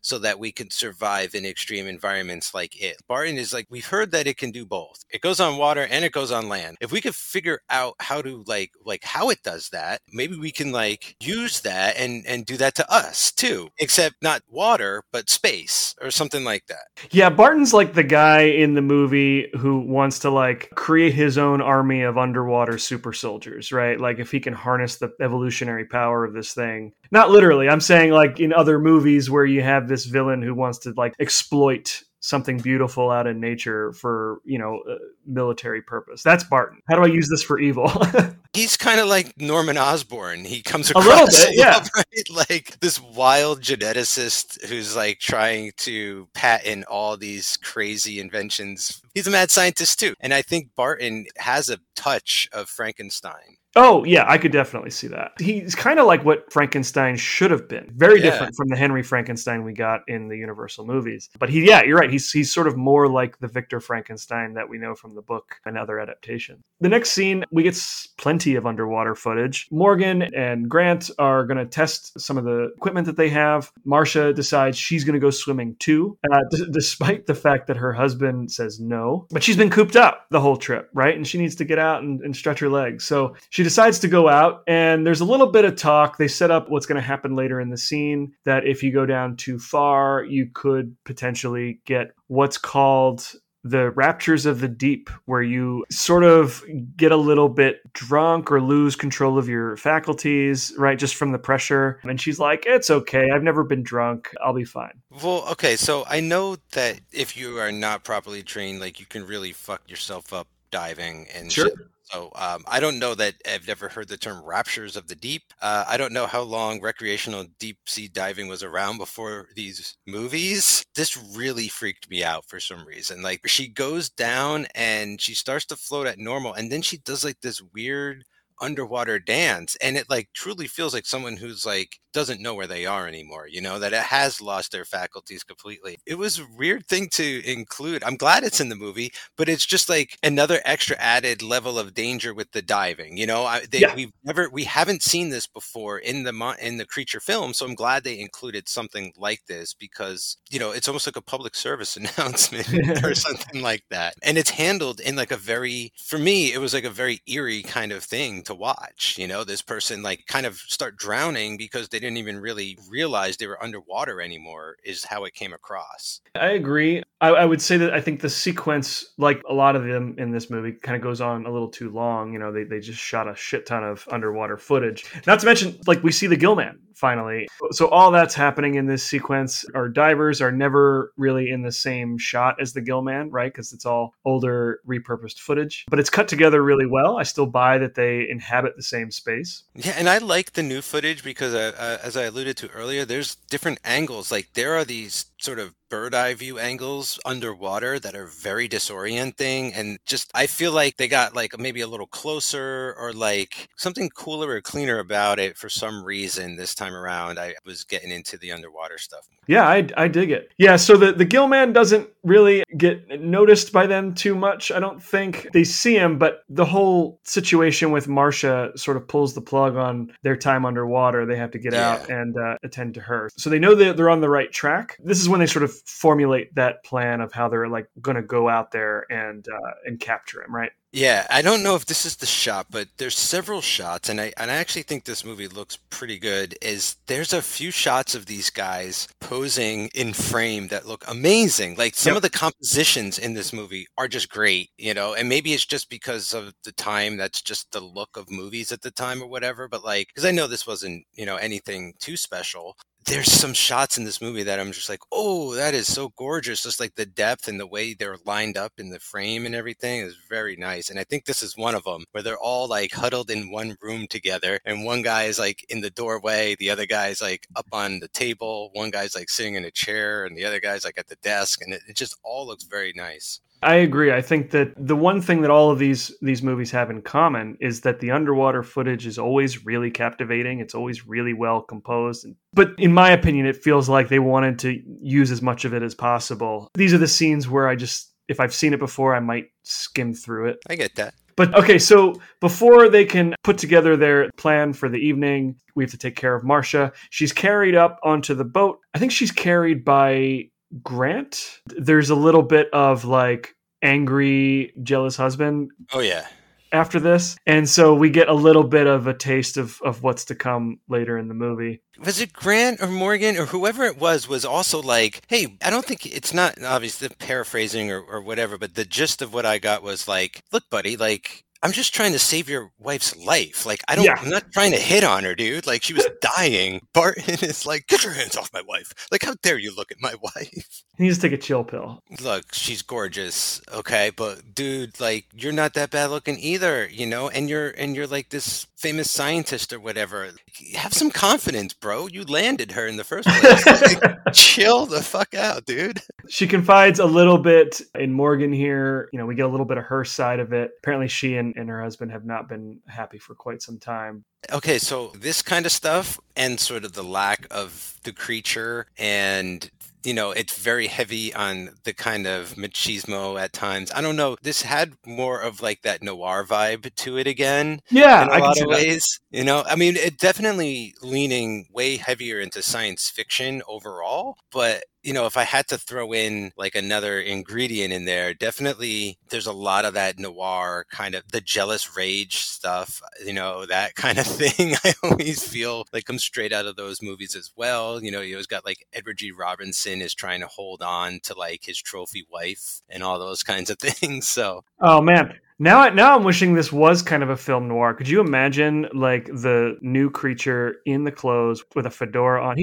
so that we can survive in extreme environments like it. Barton is like, we've heard that it can do both. It goes on water and it goes on land. If we could figure out how to like like how it does that, maybe we can like use that and and do that to us too. Except not water, but space or something like that. Yeah, Barton's like the guy in the movie who wants to like create his own army of underwater super soldiers, right? Like if he can harness the evolutionary power of this thing. Not literally, I'm saying like in other movies where you have this villain who wants to like exploit something beautiful out in nature for, you know, uh, military purpose. That's Barton. How do I use this for evil? He's kind of like Norman Osborn. He comes across A little bit, yeah. right? like this wild geneticist who's like trying to patent all these crazy inventions. He's a mad scientist too, and I think Barton has a touch of Frankenstein. Oh, yeah, I could definitely see that. He's kind of like what Frankenstein should have been. Very Yeah. different from the Henry Frankenstein we got in the Universal movies. But he yeah, you're right. He's he's sort of more like the Victor Frankenstein that we know from the book and other adaptations. The next scene, we get plenty of underwater footage. Morgan and Grant are going to test some of the equipment that they have. Marcia decides she's going to go swimming too, uh, d- despite the fact that her husband says no. But she's been cooped up the whole trip, right? And she needs to get out and, and stretch her legs. So she decides to go out, and there's a little bit of talk. They set up what's going to happen later in the scene that if you go down too far, you could potentially get what's called the raptures of the deep, where you sort of get a little bit drunk or lose control of your faculties, right? Just from the pressure. And she's like, It's okay. I've never been drunk. I'll be fine. Well, okay, so I know that if you are not properly trained, like you can really fuck yourself up diving and Sure. So um, I don't know that I've never heard the term raptures of the deep. Uh, I don't know how long recreational deep sea diving was around before these movies. This really freaked me out for some reason. Like she goes down and she starts to float at normal, and then she does like this weird underwater dance and it like truly feels like someone who's like doesn't know where they are anymore you know that it has lost their faculties completely. It was a weird thing to include. I'm glad it's in the movie but it's just like another extra added level of danger with the diving you know? I, they, Yeah. we've never we haven't seen this before in the in the creature film so i'm glad they included something like this because you know it's almost like a public service announcement or something like that. And it's handled in like a very for me it was like a very eerie kind of thing to watch you know? This person like kind of start drowning because they didn't even really realize they were underwater anymore is how it came across I agree. I, I would say that I think the sequence, like a lot of them in this movie, kind of goes on a little too long. You know, they, they just shot a shit ton of underwater footage. Not to mention, like, we see the Gillman finally. So, all that's happening in this sequence. Our divers are never really in the same shot as the Gillman, right? Because it's all older, repurposed footage. But it's cut together really well. I still buy that they inhabit the same space. Yeah, and I like the new footage because, uh, uh, as I alluded to earlier, there's different angles. Like there are these sort of bird eye view angles underwater that are very disorienting, and just I feel like they got like maybe a little closer or like something cooler or cleaner about it for some reason this time around. I was getting into the underwater stuff. Yeah, I, I dig it. Yeah, so the, the Gillman doesn't really get noticed by them too much. I don't think they see him, but the whole situation with Marcia sort of pulls the plug on their time underwater. They have to get out and uh, attend to her. So they know that they're on the right track. This is when they sort of formulate that plan of how they're like going to go out there and uh, and capture him, right? Yeah, I don't know if this is the shot, but there's several shots, and I and I actually think this movie looks pretty good. Is there's a few shots of these guys posing in frame that look amazing. Like some Yep. of the compositions in this movie are just great, you know. And maybe it's just because of the time. That's just the look of movies at the time or whatever. But like, because I know this wasn't you know anything too special. There's some shots in this movie that I'm just like, oh, that is so gorgeous. Just like the depth and the way they're lined up in the frame and everything is very nice. And I think this is one of them where they're all like huddled in one room together. And one guy is like in the doorway, the other guy's like up on the table, one guy's like sitting in a chair, and the other guy's like at the desk. And it, it just all looks very nice. I agree. I think that the one thing that all of these these movies have in common is that the underwater footage is always really captivating. It's always really well composed. But in my opinion, it feels like they wanted to use as much of it as possible. These are the scenes where I just if I've seen it before, I might skim through it. I get that. But okay, so before they can put together their plan for the evening, we have to take care of Marcia. She's carried up onto the boat. I think she's carried by Grant. There's a little bit of like angry, jealous husband Oh, yeah. after this. And so we get a little bit of a taste of, of what's to come later in the movie. was it Grant or Morgan or whoever it was was also like, hey, I don't think it's not obviously paraphrasing or, or whatever, but the gist of what I got was like, look, buddy, like I'm just trying to save your wife's life. Like I don't Yeah. I'm not trying to hit on her, dude. Like she was dying. Barton is like, get your hands off my wife. Like, how dare you look at my wife? He needs to take a chill pill. Look, she's gorgeous, okay, but dude, like you're not that bad looking either, you know, and you're and you're like this famous scientist or whatever. Have some confidence, bro. You landed her in the first place. Like, chill the fuck out, dude. She confides a little bit in Morgan here. You know, we get a little bit of her side of it. Apparently, she and, and her husband have not been happy for quite some time. Okay, so this kind of stuff and sort of the lack of the creature and you know, it's very heavy on the kind of machismo at times. I don't know. This had more of like that noir vibe to it again. Yeah, in a I lot of that. ways. You know, I mean, it definitely leaning way heavier into science fiction overall. But you know, if I had to throw in like another ingredient in there, definitely there's a lot of that noir kind of the jealous rage stuff. You know, that kind of thing. I always feel like comes straight out of those movies as well. You know, you always got like Edward G. Robinson is trying to hold on to like his trophy wife and all those kinds of things. So Oh man. Now, I- now I'm wishing this was kind of a film noir. Could you imagine like the new creature in the clothes with a fedora on?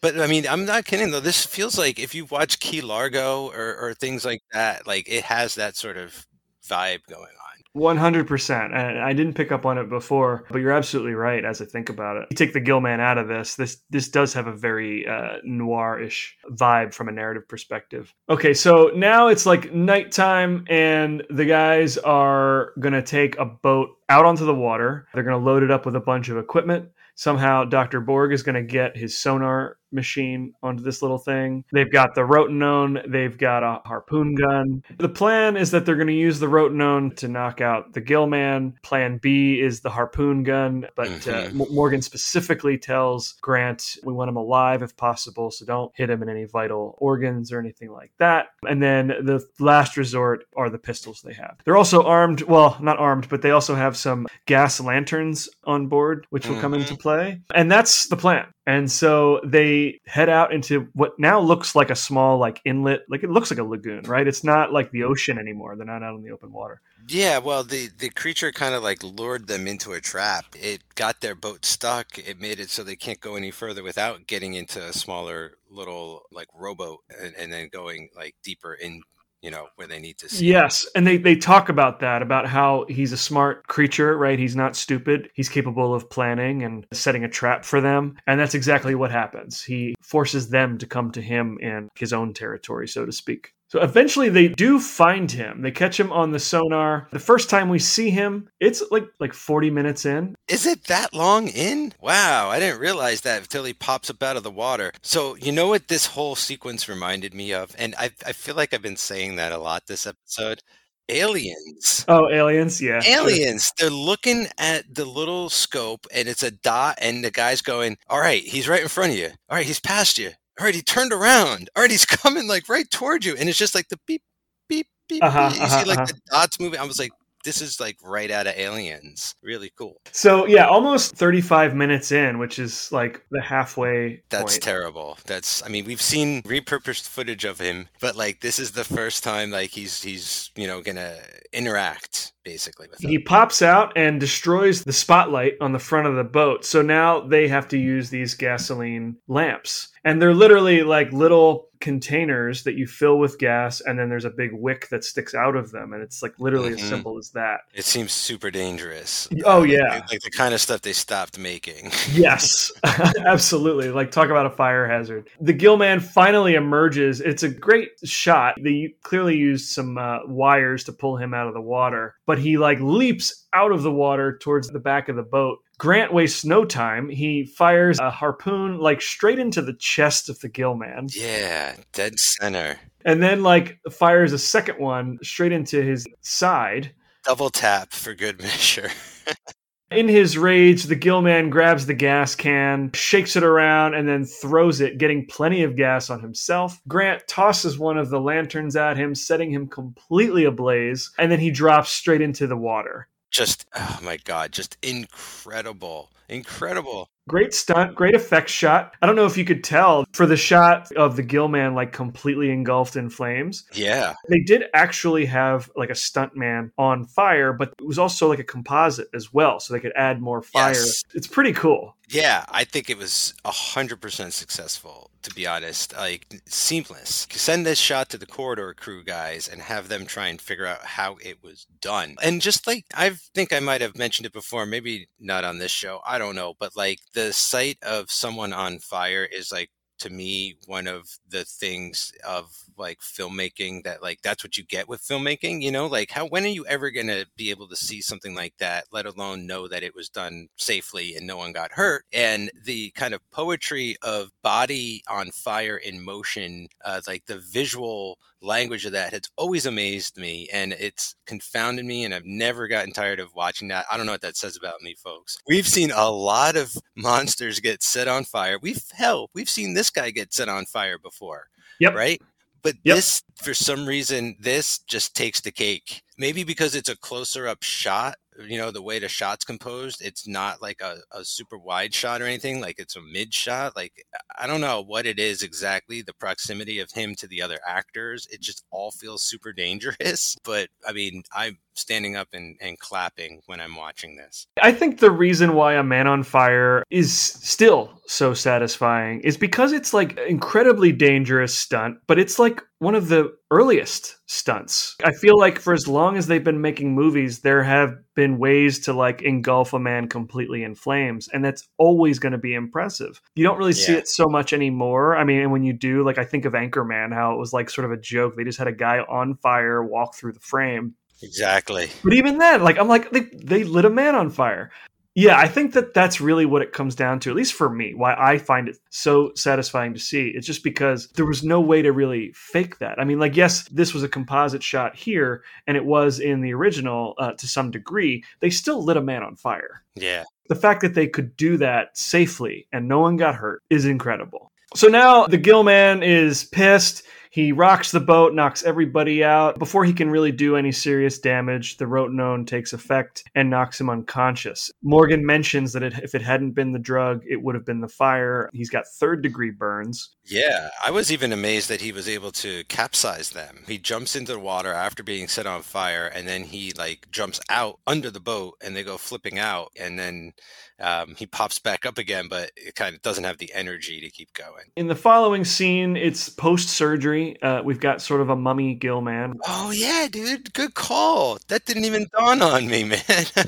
But I mean, I'm not kidding though. This feels like if you watch Key Largo or, or things like that, like it has that sort of vibe going on. 100%. And I didn't pick up on it before, but you're absolutely right as I think about it. You take the Gillman out of this, this this does have a very uh, noir-ish vibe from a narrative perspective. Okay, so now it's like nighttime and the guys are going to take a boat out onto the water. They're going to load it up with a bunch of equipment. Somehow Dr. Borg is going to get his sonar machine onto this little thing. They've got the rotenone, they've got a harpoon gun. The plan is that they're going to use the rotenone to knock out the Gillman. Plan B is the harpoon gun, but uh, Mhm. M- Morgan specifically tells Grant we want him alive if possible, so don't hit him in any vital organs or anything like that. And then the last resort are the pistols they have. They're also armed, well, not armed, but they also have some gas lanterns on board, which will come into play. And that's the plan. And so they head out into what now looks like a small like inlet, like it looks like a lagoon, right? It's not like the ocean anymore. They're not out in the open water. Yeah, well, the the creature kind of like lured them into a trap. It got their boat stuck. It made it so they can't go any further without getting into a smaller little like rowboat and, and then going like deeper in, you know, where they need to see. Yes, and they they talk about that about how he's a smart creature, right? He's not stupid. He's capable of planning and setting a trap for them, and that's exactly what happens. He forces them to come to him in his own territory, so to speak. So eventually they do find him. They catch him on the sonar. The first time we see him, it's like like 40 minutes in. Is it that long in? Wow, I didn't realize that until he pops up out of the water. So, you know what this whole sequence reminded me of? And I, I feel like I've been saying that a lot this episode. Aliens. Oh, aliens, yeah. Aliens. They're looking at the little scope and it's a dot, and the guy's going, All right, he's right in front of you. All right, he's past you. All right, he turned around. All right, he's coming like right towards you. And it's just like the beep, beep, beep. Uh-huh, beep. You uh-huh, see like uh-huh. the dots moving. I was like, This is like right out of Aliens. Really cool. So yeah, almost 35 minutes in, which is like the halfway That's point. terrible. That's I mean, we've seen repurposed footage of him, but like this is the first time like he's he's, you know, gonna interact basically with He pops out and destroys the spotlight on the front of the boat. So now they have to use these gasoline lamps. And they're literally like little containers that you fill with gas, and then there's a big wick that sticks out of them. And it's like literally as Mhm. simple as that. It seems super dangerous. Oh, yeah. Like the kind of stuff they stopped making. Yes, absolutely. Like, talk about a fire hazard. The Gillman finally emerges. It's a great shot. They clearly used some uh, wires to pull him out of the water, but he like leaps out of the water towards the back of the boat. Grant wastes no time. He fires a harpoon like straight into the chest of the Gillman, Yeah, dead center. and then like fires a second one straight into his side. Double tap for good measure. In his rage, the Gillman grabs the gas can, shakes it around, and then throws it, getting plenty of gas on himself. Grant tosses one of the lanterns at him, setting him completely ablaze, and then he drops straight into the water. just oh my god, just incredible. Incredible. Great stunt, great effects shot. I don't know if you could tell for the shot of the Gillman like completely engulfed in flames. Yeah. They did actually have like a stunt man on fire, but it was also like a composite as well, so they could add more fire. Yes. It's pretty cool. Yeah, I think it was a hundred percent successful. To be honest, like seamless. Send this shot to the corridor crew guys and have them try and figure out how it was done. And just like I think I might have mentioned it before, maybe not on this show. I don't know, but like the sight of someone on fire is like to me one of the things of like filmmaking that like that's what you get with filmmaking you know like how when are you ever going to be able to see something like that let alone know that it was done safely and no one got hurt? And the kind of poetry of body on fire in motion uh, like the visual language of that has always amazed me and it's confounded me and I've never gotten tired of watching that. I don't know what that says about me, folks. We've seen a lot of monsters get set on fire. We've hell, we've seen this guy get set on fire before. Yep. Right? But Yep. this, for some reason, this just takes the cake. Maybe because it's a closer up shot, you know, the way the shot's composed, it's not like a, a super wide shot or anything. Like it's a mid shot. Like, I don't know what it is exactly, the proximity of him to the other actors. It just all feels super dangerous. But I mean, I'm standing up and, and clapping when I'm watching this. I think the reason why A Man on Fire is still so satisfying is because it's like incredibly dangerous stunt, but it's like one of the earliest stunts. I feel like for as long as they've been making movies, there have been ways to like engulf a man completely in flames, and that's always going to be impressive. You don't really see it so much anymore. I mean, and when you do, like I think of Anchorman, how it was like sort of a joke. They just had a guy on fire walk through the frame. Exactly. But even then, like I'm like they they lit a man on fire. Yeah, I think that that's really what it comes down to, at least for me. Why I find it so satisfying to see. It's just because there was no way to really fake that. I mean, like yes, this was a composite shot here, and it was in the original uh, to some degree. They still lit a man on fire Yeah. the fact that they could do that safely and no one got hurt is incredible. So now the Gill Man is pissed. He rocks the boat, knocks everybody out. Before he can really do any serious damage, the rotenone takes effect and knocks him unconscious. Morgan mentions that it, if it hadn't been the drug, it would have been the fire. He's got third degree burns. Yeah, I was even amazed that he was able to capsize them. He jumps into the water after being set on fire, and then he like jumps out under the boat, and they go flipping out, and then um, he pops back up again, but it kind of doesn't have the energy to keep going. In the following scene, it's post surgery. Uh, we've got sort of a mummy Gill Man. Oh yeah, dude, good call. That didn't even dawn on me, man.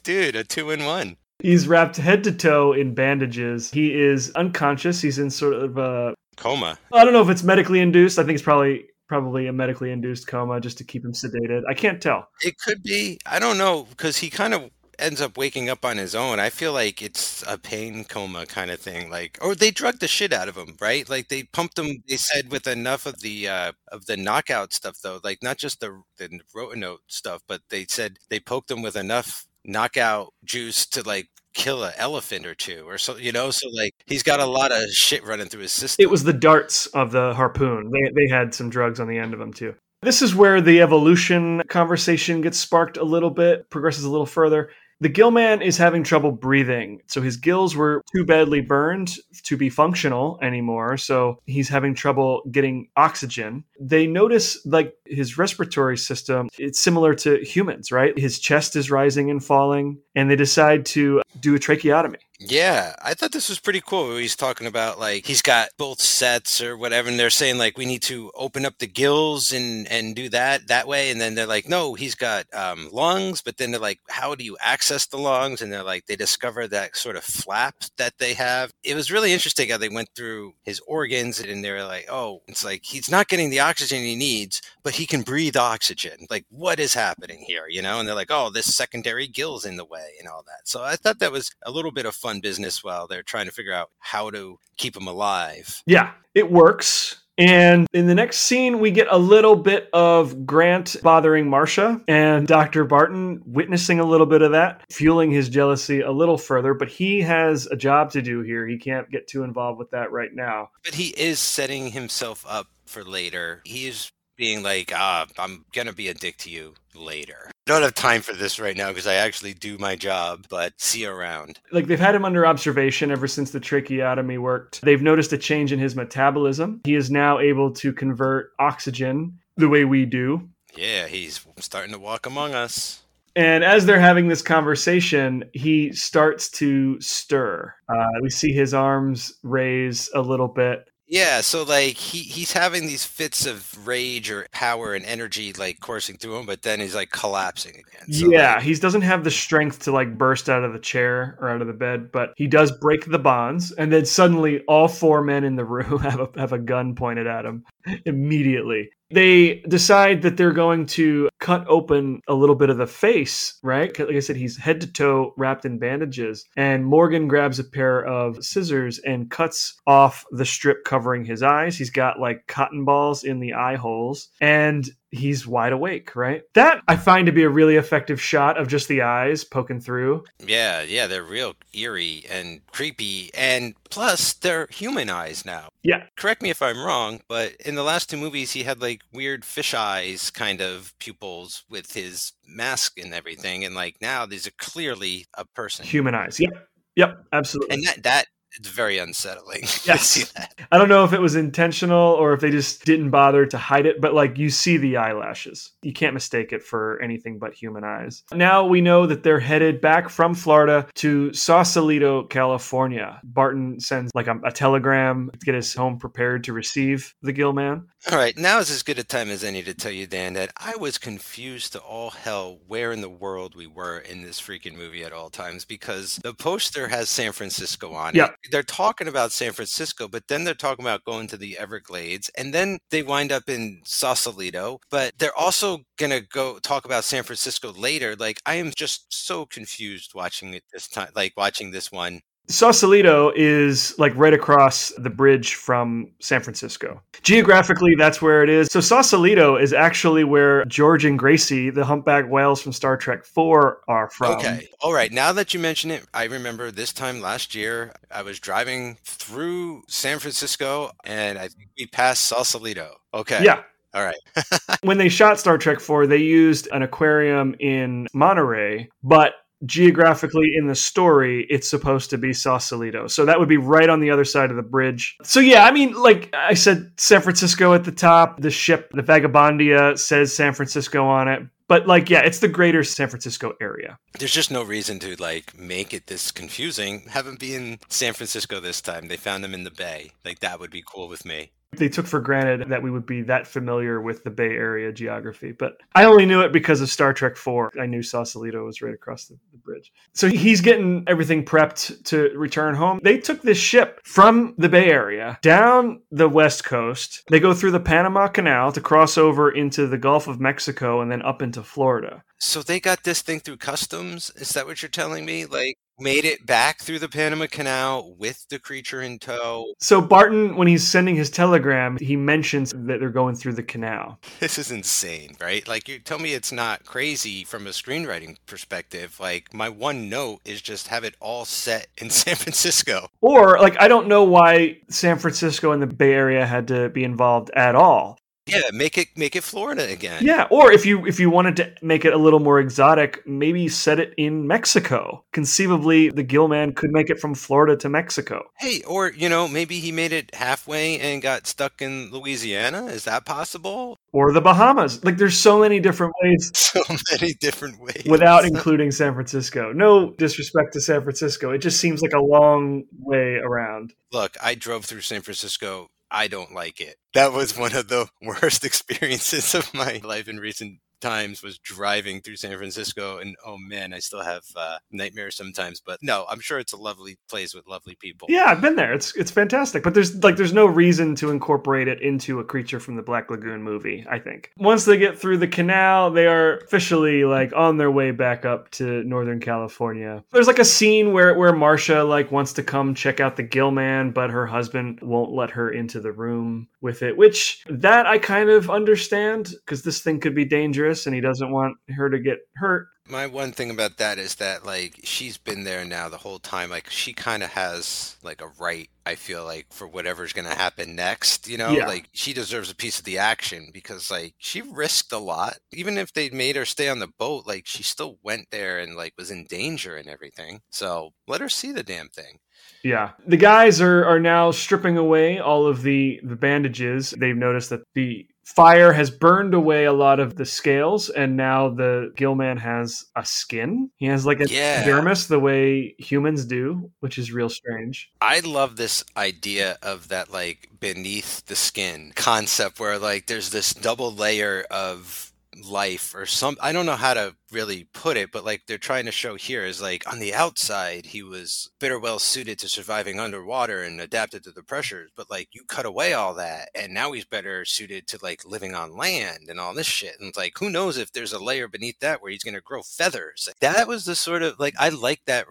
dude, a two in one. He's wrapped head to toe in bandages. He is unconscious. He's in sort of a Coma. I don't know if it's medically induced. I think it's probably probably a medically induced coma just to keep him sedated. I can't tell. It could be. I don't know because he kind of ends up waking up on his own. I feel like it's a pain coma kind of thing. Like, or they drugged the shit out of him, right? Like they pumped him. They said with enough of the uh, of the knockout stuff, though, like not just the the rotenone stuff, but they said they poked him with enough knockout juice to like kill an elephant or two or so you know so like he's got a lot of shit running through his system It was the darts of the harpoon. They they had some drugs on the end of them too. This is where the evolution conversation gets sparked a little bit, progresses a little further. The gill man is having trouble breathing. So his gills were too badly burned to be functional anymore. So he's having trouble getting oxygen. They notice like his respiratory system, it's similar to humans, right? His chest is rising and falling, and they decide to do a tracheotomy. Yeah, I thought this was pretty cool. He's talking about like he's got both sets or whatever, and they're saying like we need to open up the gills and and do that that way, and then they're like, no, he's got um, lungs, but then they're like, how do you access the lungs? And they're like, they discover that sort of flap that they have. It was really interesting how they went through his organs, and they're like, oh, it's like he's not getting the oxygen he needs, but he can breathe oxygen. Like, what is happening here? You know? And they're like, oh, this secondary gill's in the way and all that. So I thought that was a little bit of fun business while they're trying to figure out how to keep him alive. Yeah, it works. And in the next scene, we get a little bit of Grant bothering Marcia and Dr. Barton witnessing a little bit of that, fueling his jealousy a little further. But he has a job to do here. He can't get too involved with that right now. But he is setting himself up for later. He is being like, ah, I'm going to be a dick to you later. I don't have time for this right now because I actually do my job, but see you around. Like they've had him under observation ever since the tracheotomy worked. They've noticed a change in his metabolism. He is now able to convert oxygen the way we do. Yeah, he's starting to walk among us. And as they're having this conversation, he starts to stir. Uh, we see his arms raise a little bit. Yeah, so like he he's having these fits of rage or power and energy like coursing through him, but then he's like collapsing again. So, yeah, like, he doesn't have the strength to like burst out of the chair or out of the bed, but he does break the bonds, and then suddenly all four men in the room have a have a gun pointed at him immediately. They decide that they're going to cut open a little bit of the face, right? Like I said, he's head to toe wrapped in bandages. And Morgan grabs a pair of scissors and cuts off the strip covering his eyes. He's got like cotton balls in the eye holes. And he's wide awake, right? That I find to be a really effective shot of just the eyes poking through. yeah, yeah, they're real eerie and creepy, and plus they're human eyes now. Yeah. Correct me if I'm wrong, but in the last two movies, he had like weird fish eyes kind of pupils with his mask and everything, and like now these are clearly a person. Human eyes. Yep. Yep. Absolutely. and that that is very unsettling. Yes. I don't know if it was intentional or if they just didn't bother to hide it, but like you see the eyelashes. You can't mistake it for anything but human eyes. Now we know that they're headed back from Florida to Sausalito, California. Barton sends like a, a telegram to get his home prepared to receive the Gill Man. All right, now is as good a time as any to tell you, Dan, that I was confused to all hell where in the world we were in this freaking movie at all times because the poster has San Francisco on Yeah. it. They're talking about San Francisco, but then they're talking about going to the Everglades, and then they wind up in Sausalito, but they're also gonna go talk about San Francisco later. Like I am just so confused watching it this time, like watching this one. Sausalito is like right across the bridge from San Francisco. Geographically, that's where it is. So Sausalito is actually where George and Gracie, the humpback whales from Star Trek 4, are from. Okay. All right. Now that you mention it, I remember this time last year, I was driving through San Francisco and I think we passed Sausalito. Okay. Yeah. All right. when they shot Star Trek 4, they used an aquarium in Monterey, but geographically in the story, it's supposed to be Sausalito. So that would be right on the other side of the bridge. So yeah, I mean, like I said, San Francisco at the top. The ship, the Vagabondia, says San Francisco on it. But like, yeah, it's the greater San Francisco area. There's just no reason to like make it this confusing. Have them be in San Francisco this time. They found them in the Bay. Like that would be cool with me. They took for granted that we would be that familiar with the Bay Area geography, but I only knew it because of Star Trek 4. I knew Sausalito was right across the, the bridge. So he's getting everything prepped to return home. They took this ship from the Bay Area down the West Coast. They go through the Panama Canal to cross over into the Gulf of Mexico and then up into Florida. So they got this thing through customs? Is that what you're telling me? Like made it back through the Panama Canal with the creature in tow? So Barton, when he's sending his telegram, he mentions that they're going through the canal. This is insane, right? Like you tell me it's not crazy from a screenwriting perspective. Like my one note is just have it all set in San Francisco. Or like I don't know why San Francisco and the Bay Area had to be involved at all. Yeah, make it make it Florida again. Yeah, or if you if you wanted to make it a little more exotic, maybe set it in Mexico. Conceivably, the Gillman could make it from Florida to Mexico. Hey, or you know, maybe he made it halfway and got stuck in Louisiana. Is that possible? Or the Bahamas. Like there's so many different ways So many different ways. without including San Francisco. No disrespect to San Francisco. It just seems like a long way around. Look, I drove through San Francisco. I don't like it. That was one of the worst experiences of my life in recent times was driving through San Francisco and oh man, I still have uh, nightmares sometimes, but no, I'm sure it's a lovely place with lovely people. Yeah, I've been there. It's it's fantastic. But there's like there's no reason to incorporate it into a creature from the Black Lagoon movie, I think. Once they get through the canal, they are officially like on their way back up to Northern California. There's like a scene where where Marcia like wants to come check out the Gill Man, but her husband won't let her into the room with it, which that I kind of understand because this thing could be dangerous and he doesn't want her to get hurt. My one thing about that is that like she's been there now the whole time. Like she kind of has like a right. I feel like for whatever's gonna happen next, you know, Yeah. like she deserves a piece of the action because like she risked a lot. Even if they made her stay on the boat, like she still went there and like was in danger and everything. So let her see the damn thing. Yeah. The guys are, are now stripping away all of the, the bandages. They've noticed that the fire has burned away a lot of the scales, and now the Gillman has a skin. He has like a Yeah. dermis the way humans do, which is real strange. I love this idea of that like beneath the skin concept where like there's this double layer of life or some I don't know how to really put it but like they're trying to show here is like on the outside he was better well suited to surviving underwater and adapted to the pressures but like you cut away all that and now he's better suited to like living on land and all this shit and it's like who knows if there's a layer beneath that where he's to grow feathers. That was the sort of like I like that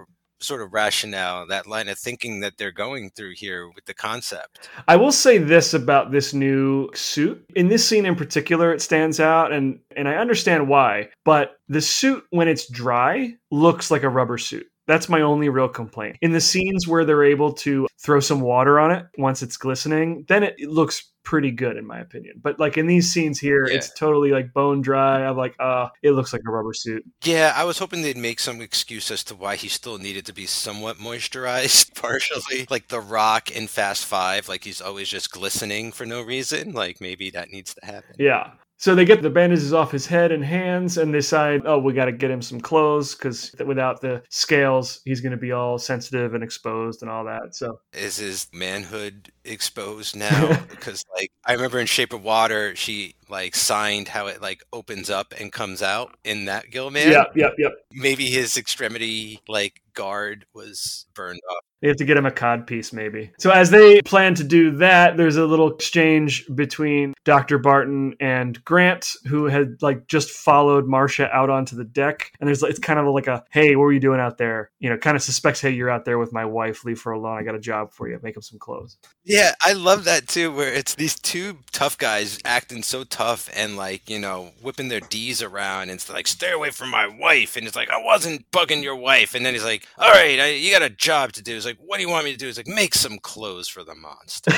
sort of rationale, that line of thinking that they're going through here with the concept. I will say this about this new suit. In this scene in particular, it stands out, and and I understand why. But the suit, when it's dry, looks like a rubber suit. That's my only real complaint. In the scenes where they're able to throw some water on it once it's glistening, then it, it looks pretty good in my opinion. But like in these scenes here, Yeah. it's totally like bone dry. I'm like, uh, it looks like a rubber suit. Yeah, I was hoping they'd make some excuse as to why he still needed to be somewhat moisturized, partially. Like The Rock in Fast Five, like he's always just glistening for no reason. Like maybe that needs to happen. Yeah. So they get the bandages off his head and hands and they decide, oh, we got to get him some clothes because without the scales, he's going to be all sensitive and exposed and all that. So Is his manhood exposed now? because like I remember in Shape of Water, she like signed how it like opens up and comes out in that Gillman. yeah, yep, yep. Maybe his extremity like guard was burned off. They have to get him a cod piece, maybe. So as they plan to do that, there's a little exchange between Dr. Barton and Grant, who had like just followed Marcia out onto the deck. And there's it's kind of like a, hey, what were you doing out there? You know, kind of suspects, hey, you're out there with my wife. Leave her alone. I got a job for you. Make him some clothes. Yeah, I love that too, where it's these two tough guys acting so tough and like, you know, whipping their D's around and it's like, stay away from my wife. And it's like, I wasn't bugging your wife. And then he's like, all right, I, you got a job to do. It's like, what do you want me to do? It's like, make some clothes for the monster.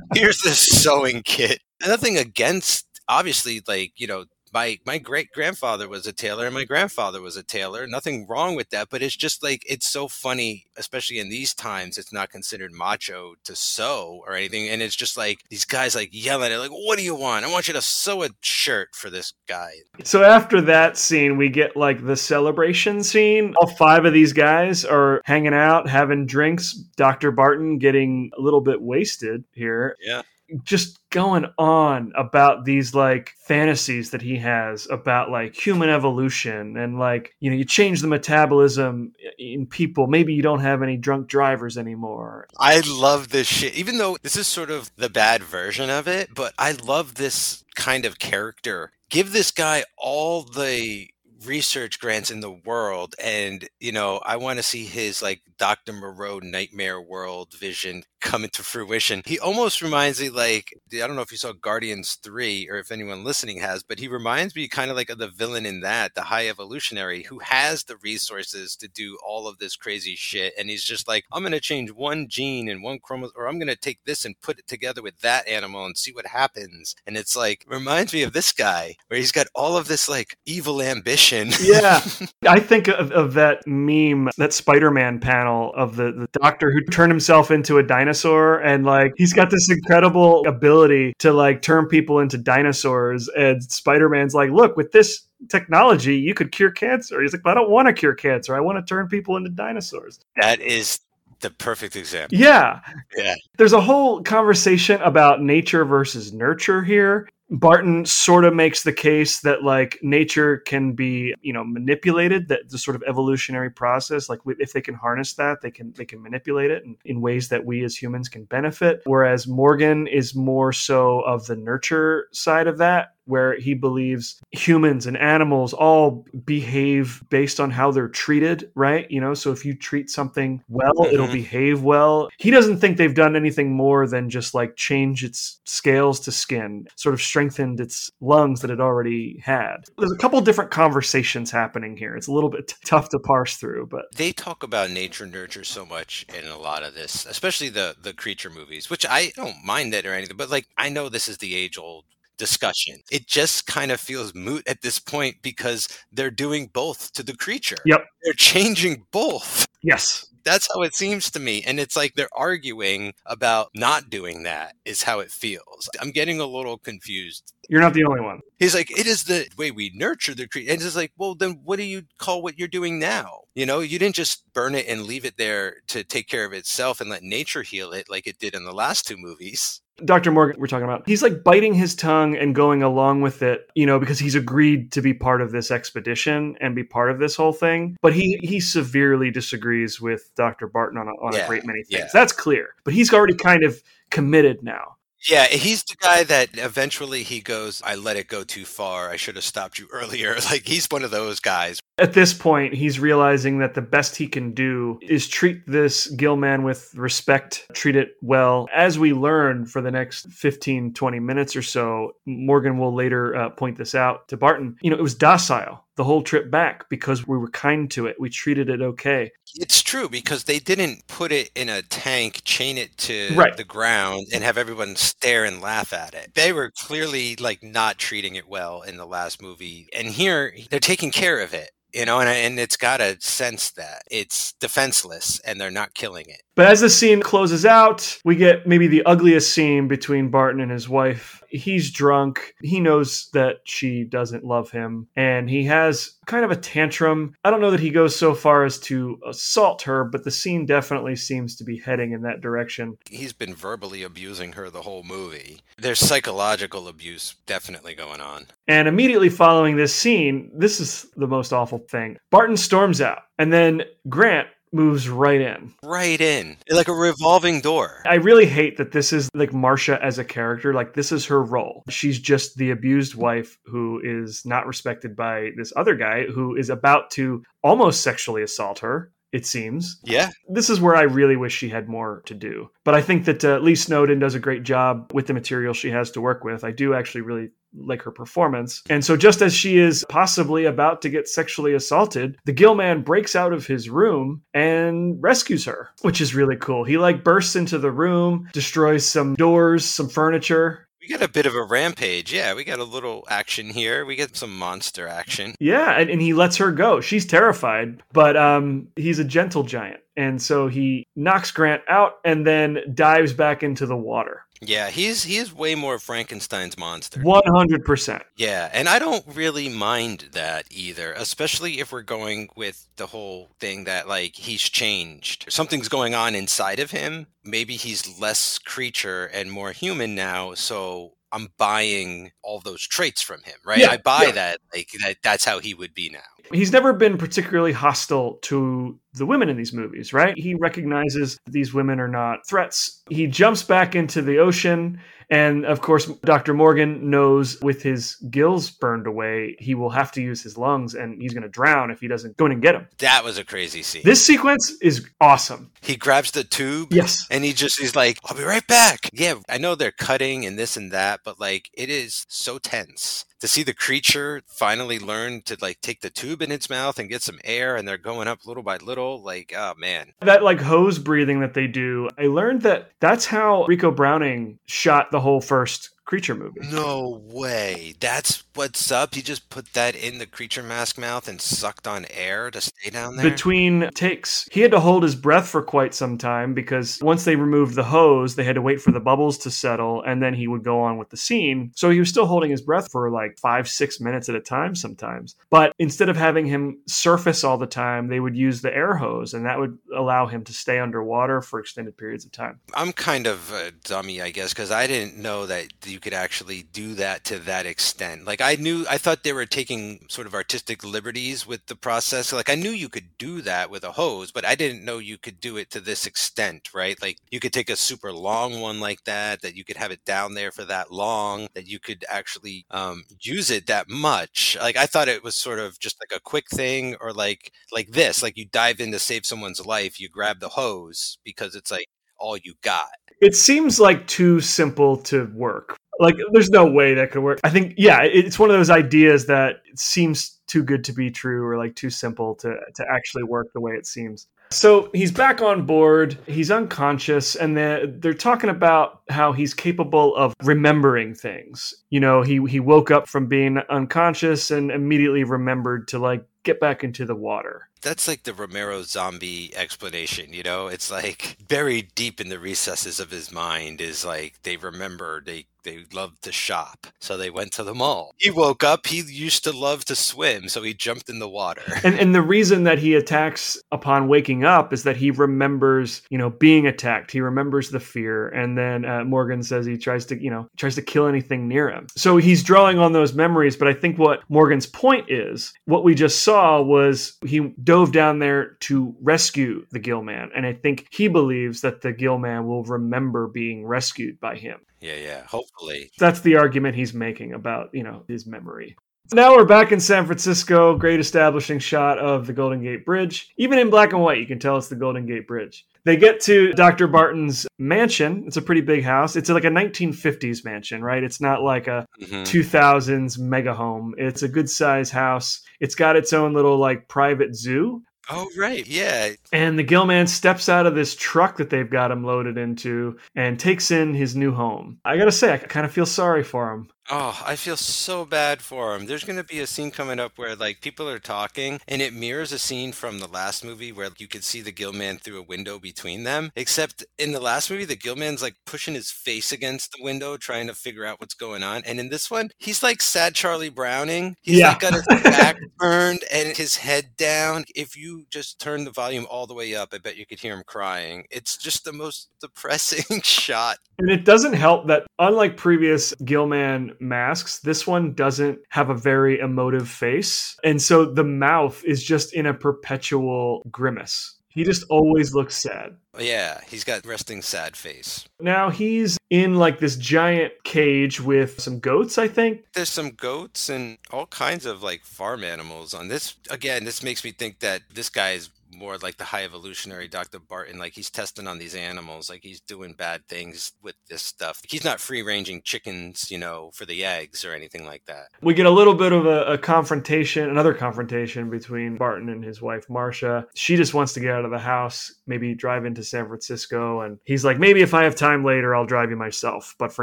Here's this sewing kit. Nothing against, obviously, like, you know, my my great grandfather was a tailor and my grandfather was a tailor. Nothing wrong with that, but it's just like it's so funny, especially in these times. It's not considered macho to sew or anything, and it's just like these guys like yelling at it, like, "What do you want? I want you to sew a shirt for this guy." So after that scene, we get like the celebration scene. All five of these guys are hanging out, having drinks. Dr. Barton getting a little bit wasted here. Yeah. Just going on about these like fantasies that he has about like human evolution and like, you know, you change the metabolism in people. Maybe you don't have any drunk drivers anymore. I love this shit, even though this is sort of the bad version of it. But I love this kind of character. Give this guy all the research grants in the world and you know i want to see his like dr moreau nightmare world vision come into fruition. He almost reminds me like i don't know if you saw guardians 3 or if anyone listening has but he reminds me kind of like of the villain in that the high evolutionary who has the resources to do all of this crazy shit and he's just like i'm going to change one gene and one chromosome or i'm going to take this and put it together with that animal and see what happens. And it's like reminds me of this guy where he's got all of this like evil ambition Yeah. I think of, of that meme, that Spider Man panel of the, the doctor who turned himself into a dinosaur. And like, he's got this incredible ability to like turn people into dinosaurs. And Spider Man's like, look, with this technology, you could cure cancer. He's like, but I don't want to cure cancer. I want to turn people into dinosaurs. that is the perfect example Yeah. Yeah. There's a whole conversation about nature versus nurture here. Barton sort of makes the case that like nature can be, you know, manipulated, that the sort of evolutionary process, like if they can harness that, they can they can manipulate it in, ways that we as humans can benefit. Whereas Morgan is more so of the nurture side of that, where he believes humans and animals all behave based on how they're treated, right? You know, so if you treat something well, it'll Mhm. behave well. He doesn't think they've done anything more than just like change its scales to skin, sort of strengthened its lungs that it already had. There's a couple different conversations happening here. It's a little bit t- tough to parse through, but they talk about nature nurture so much in a lot of this especially the the creature movies which i don't mind it or anything but like i know this is the age old discussion it just kind of feels moot at this point because they're doing both to the creature Yep. they're changing both yes. That's how it seems to me. And it's like they're arguing about not doing that, is how it feels. I'm getting a little confused. You're not the only one. He's like, it is the way we nurture the creature. And it's like, well, then what do you call what you're doing now? You know, you didn't just burn it and leave it there to take care of itself and let nature heal it like it did in the last two movies. Dr. Morgan, we're talking about, he's like biting his tongue and going along with it, you know, because he's agreed to be part of this expedition and be part of this whole thing. But he he severely disagrees with Dr. Barton on a, on a great many things. yeah. That's clear. But he's already kind of committed now. Yeah, he's the guy that eventually he goes, I let it go too far. I should have stopped you earlier. Like he's one of those guys. At this point, he's realizing that the best he can do is treat this Gill man with respect, treat it well. As we learn for the next 15, 20 minutes or so, Morgan will later uh, point this out to Barton. You know, it was docile the whole trip back because we were kind to it. We treated it okay. It's true because they didn't put it in a tank, chain it to Right. the ground, and have everyone stare and laugh at it. They were clearly like not treating it well in the last movie, and here they're taking care of it. You know, and, and it's got a sense that it's defenseless and they're not killing it. But as the scene closes out, we get maybe the ugliest scene between Barton and his wife. He's drunk. He knows that she doesn't love him, and he has kind of a tantrum. I don't know that he goes so far as to assault her, but the scene definitely seems to be heading in that direction. He's been verbally abusing her the whole movie. There's psychological abuse definitely going on. And immediately following this scene, this is the most awful thing. Barton storms out, and then Grant moves right in. Right in, like a revolving door. I really hate that this is like Marcia as a character. Like, this is her role. She's just the abused wife who is not respected by this other guy who is about to almost sexually assault her, it seems. Yeah, This is where I really wish she had more to do. But I think that uh, Leigh Snowden does a great job with the material she has to work with. I do actually really like her performance. And so, just as she is possibly about to get sexually assaulted, the Gill man breaks out of his room and rescues her, which is really cool. He like bursts into the room, destroys some doors, some furniture. We got a bit of a rampage. Yeah, we got a little action here. We get some monster action. Yeah, and, and he lets her go. She's terrified, but um, he's a gentle giant. And so he knocks Grant out and then dives back into the water. Yeah, he's he's way more Frankenstein's monster. 100%. Yeah, and I don't really mind that either, especially if we're going with the whole thing that like he's changed. Something's going on inside of him. Maybe he's less creature and more human now, so I'm buying all those traits from him, right? Yeah, I buy yeah. that like that that's how he would be now. He's never been particularly hostile to the women in these movies, right? He recognizes these women are not threats. He jumps back into the ocean. And of course, Dr. Morgan knows with his gills burned away, he will have to use his lungs and he's going to drown if he doesn't go in and get him. That was a crazy scene. This sequence is awesome. he grabs the tube Yes. and he just he's like, I'll be right back. Yeah, I know they're cutting and this and that, but like it is so tense to see the creature finally learn to like take the tube in its mouth and get some air and they're going up little by little. Like, oh man. That like hose breathing that they do, I learned that that's how Ricou Browning shot the whole first creature movie. No way. That's what's up. He just put that in the creature mask mouth and sucked on air to stay down there. between takes. He had to hold his breath for quite some time because once they removed the hose, they had to wait for the bubbles to settle and then he would go on with the scene. So he was still holding his breath for like five, six minutes at a time sometimes. But instead of having him surface all the time, they would use the air hose and that would allow him to stay underwater for extended periods of time. I'm kind of a dummy, I guess, because I didn't know that you could actually do that to that extent. Like I knew, I thought they were taking sort of artistic liberties with the process. Like I knew you could do that with a hose, but I didn't know you could do it to this extent, right? Like you could take a super long one like that, that you could have it down there for that long, that you could actually um, use it that much. Like I thought it was sort of just like a quick thing, or like like this, like you dive in to save someone's life, you grab the hose because it's like all you got. It seems like too simple to work. Like there's no way that could work. I think yeah, it's one of those ideas that seems too good to be true or like too simple to to actually work the way it seems. So he's back on board. He's unconscious, and they're, they're talking about how he's capable of remembering things. You know, he he woke up from being unconscious and immediately remembered to like get back into the water. That's like the Romero zombie explanation, you know? It's like buried deep in the recesses of his mind is like they remember they they loved to shop. So they went to the mall. He woke up, he used to love to swim, so he jumped in the water. And and the reason that he attacks upon waking up is that he remembers, you know, being attacked. He remembers the fear, and then uh, Morgan says he tries to, you know, tries to kill anything near him. So he's drawing on those memories. But I think what Morgan's point is, what we just saw was he dove down there to rescue the Gill Man, and I think he believes that the Gill Man will remember being rescued by him. Yeah, yeah. Hopefully. That's the argument he's making about, you know, his memory. Now we're back in San Francisco. Great establishing shot of the Golden Gate Bridge. Even in black and white, you can tell it's the Golden Gate Bridge. They get to Dr. Barton's mansion. It's a pretty big house. It's like a 1950s mansion, right? It's not like a Mhm. 2000s mega home. It's a good size house. It's got its own little like private zoo. Oh, right. Yeah. And the Gillman steps out of this truck that they've got him loaded into and takes in his new home. I gotta say, I kind of feel sorry for him. Oh, I feel so bad for him. There's going to be a scene coming up where like people are talking and it mirrors a scene from the last movie where you could see the Gillman through a window between them. Except in the last movie, the Gillman's like pushing his face against the window trying to figure out what's going on. And in this one, he's like sad Charlie Browning. He's Yeah. like got his back turned and his head down. If you just turn the volume all the way up, I bet you could hear him crying. It's just the most depressing shot And it doesn't help that, unlike previous Gillman masks, this one doesn't have a very emotive face. And so the mouth is just in a perpetual grimace. He just always looks sad. Yeah, he's got resting sad face. Now he's in like this giant cage with some goats, I think. There's some goats and all kinds of like farm animals on this. Again, this makes me think that this guy is more like the high evolutionary Dr. Barton. Like he's testing on these animals, like he's doing bad things with this stuff. He's not free ranging chickens, you know, for the eggs or anything like that. We get a little bit of a, a confrontation, another confrontation between Barton and his wife, Marcia. She just wants to get out of the house, maybe drive into San Francisco. And he's like, maybe if I have time later, I'll drive you myself. But for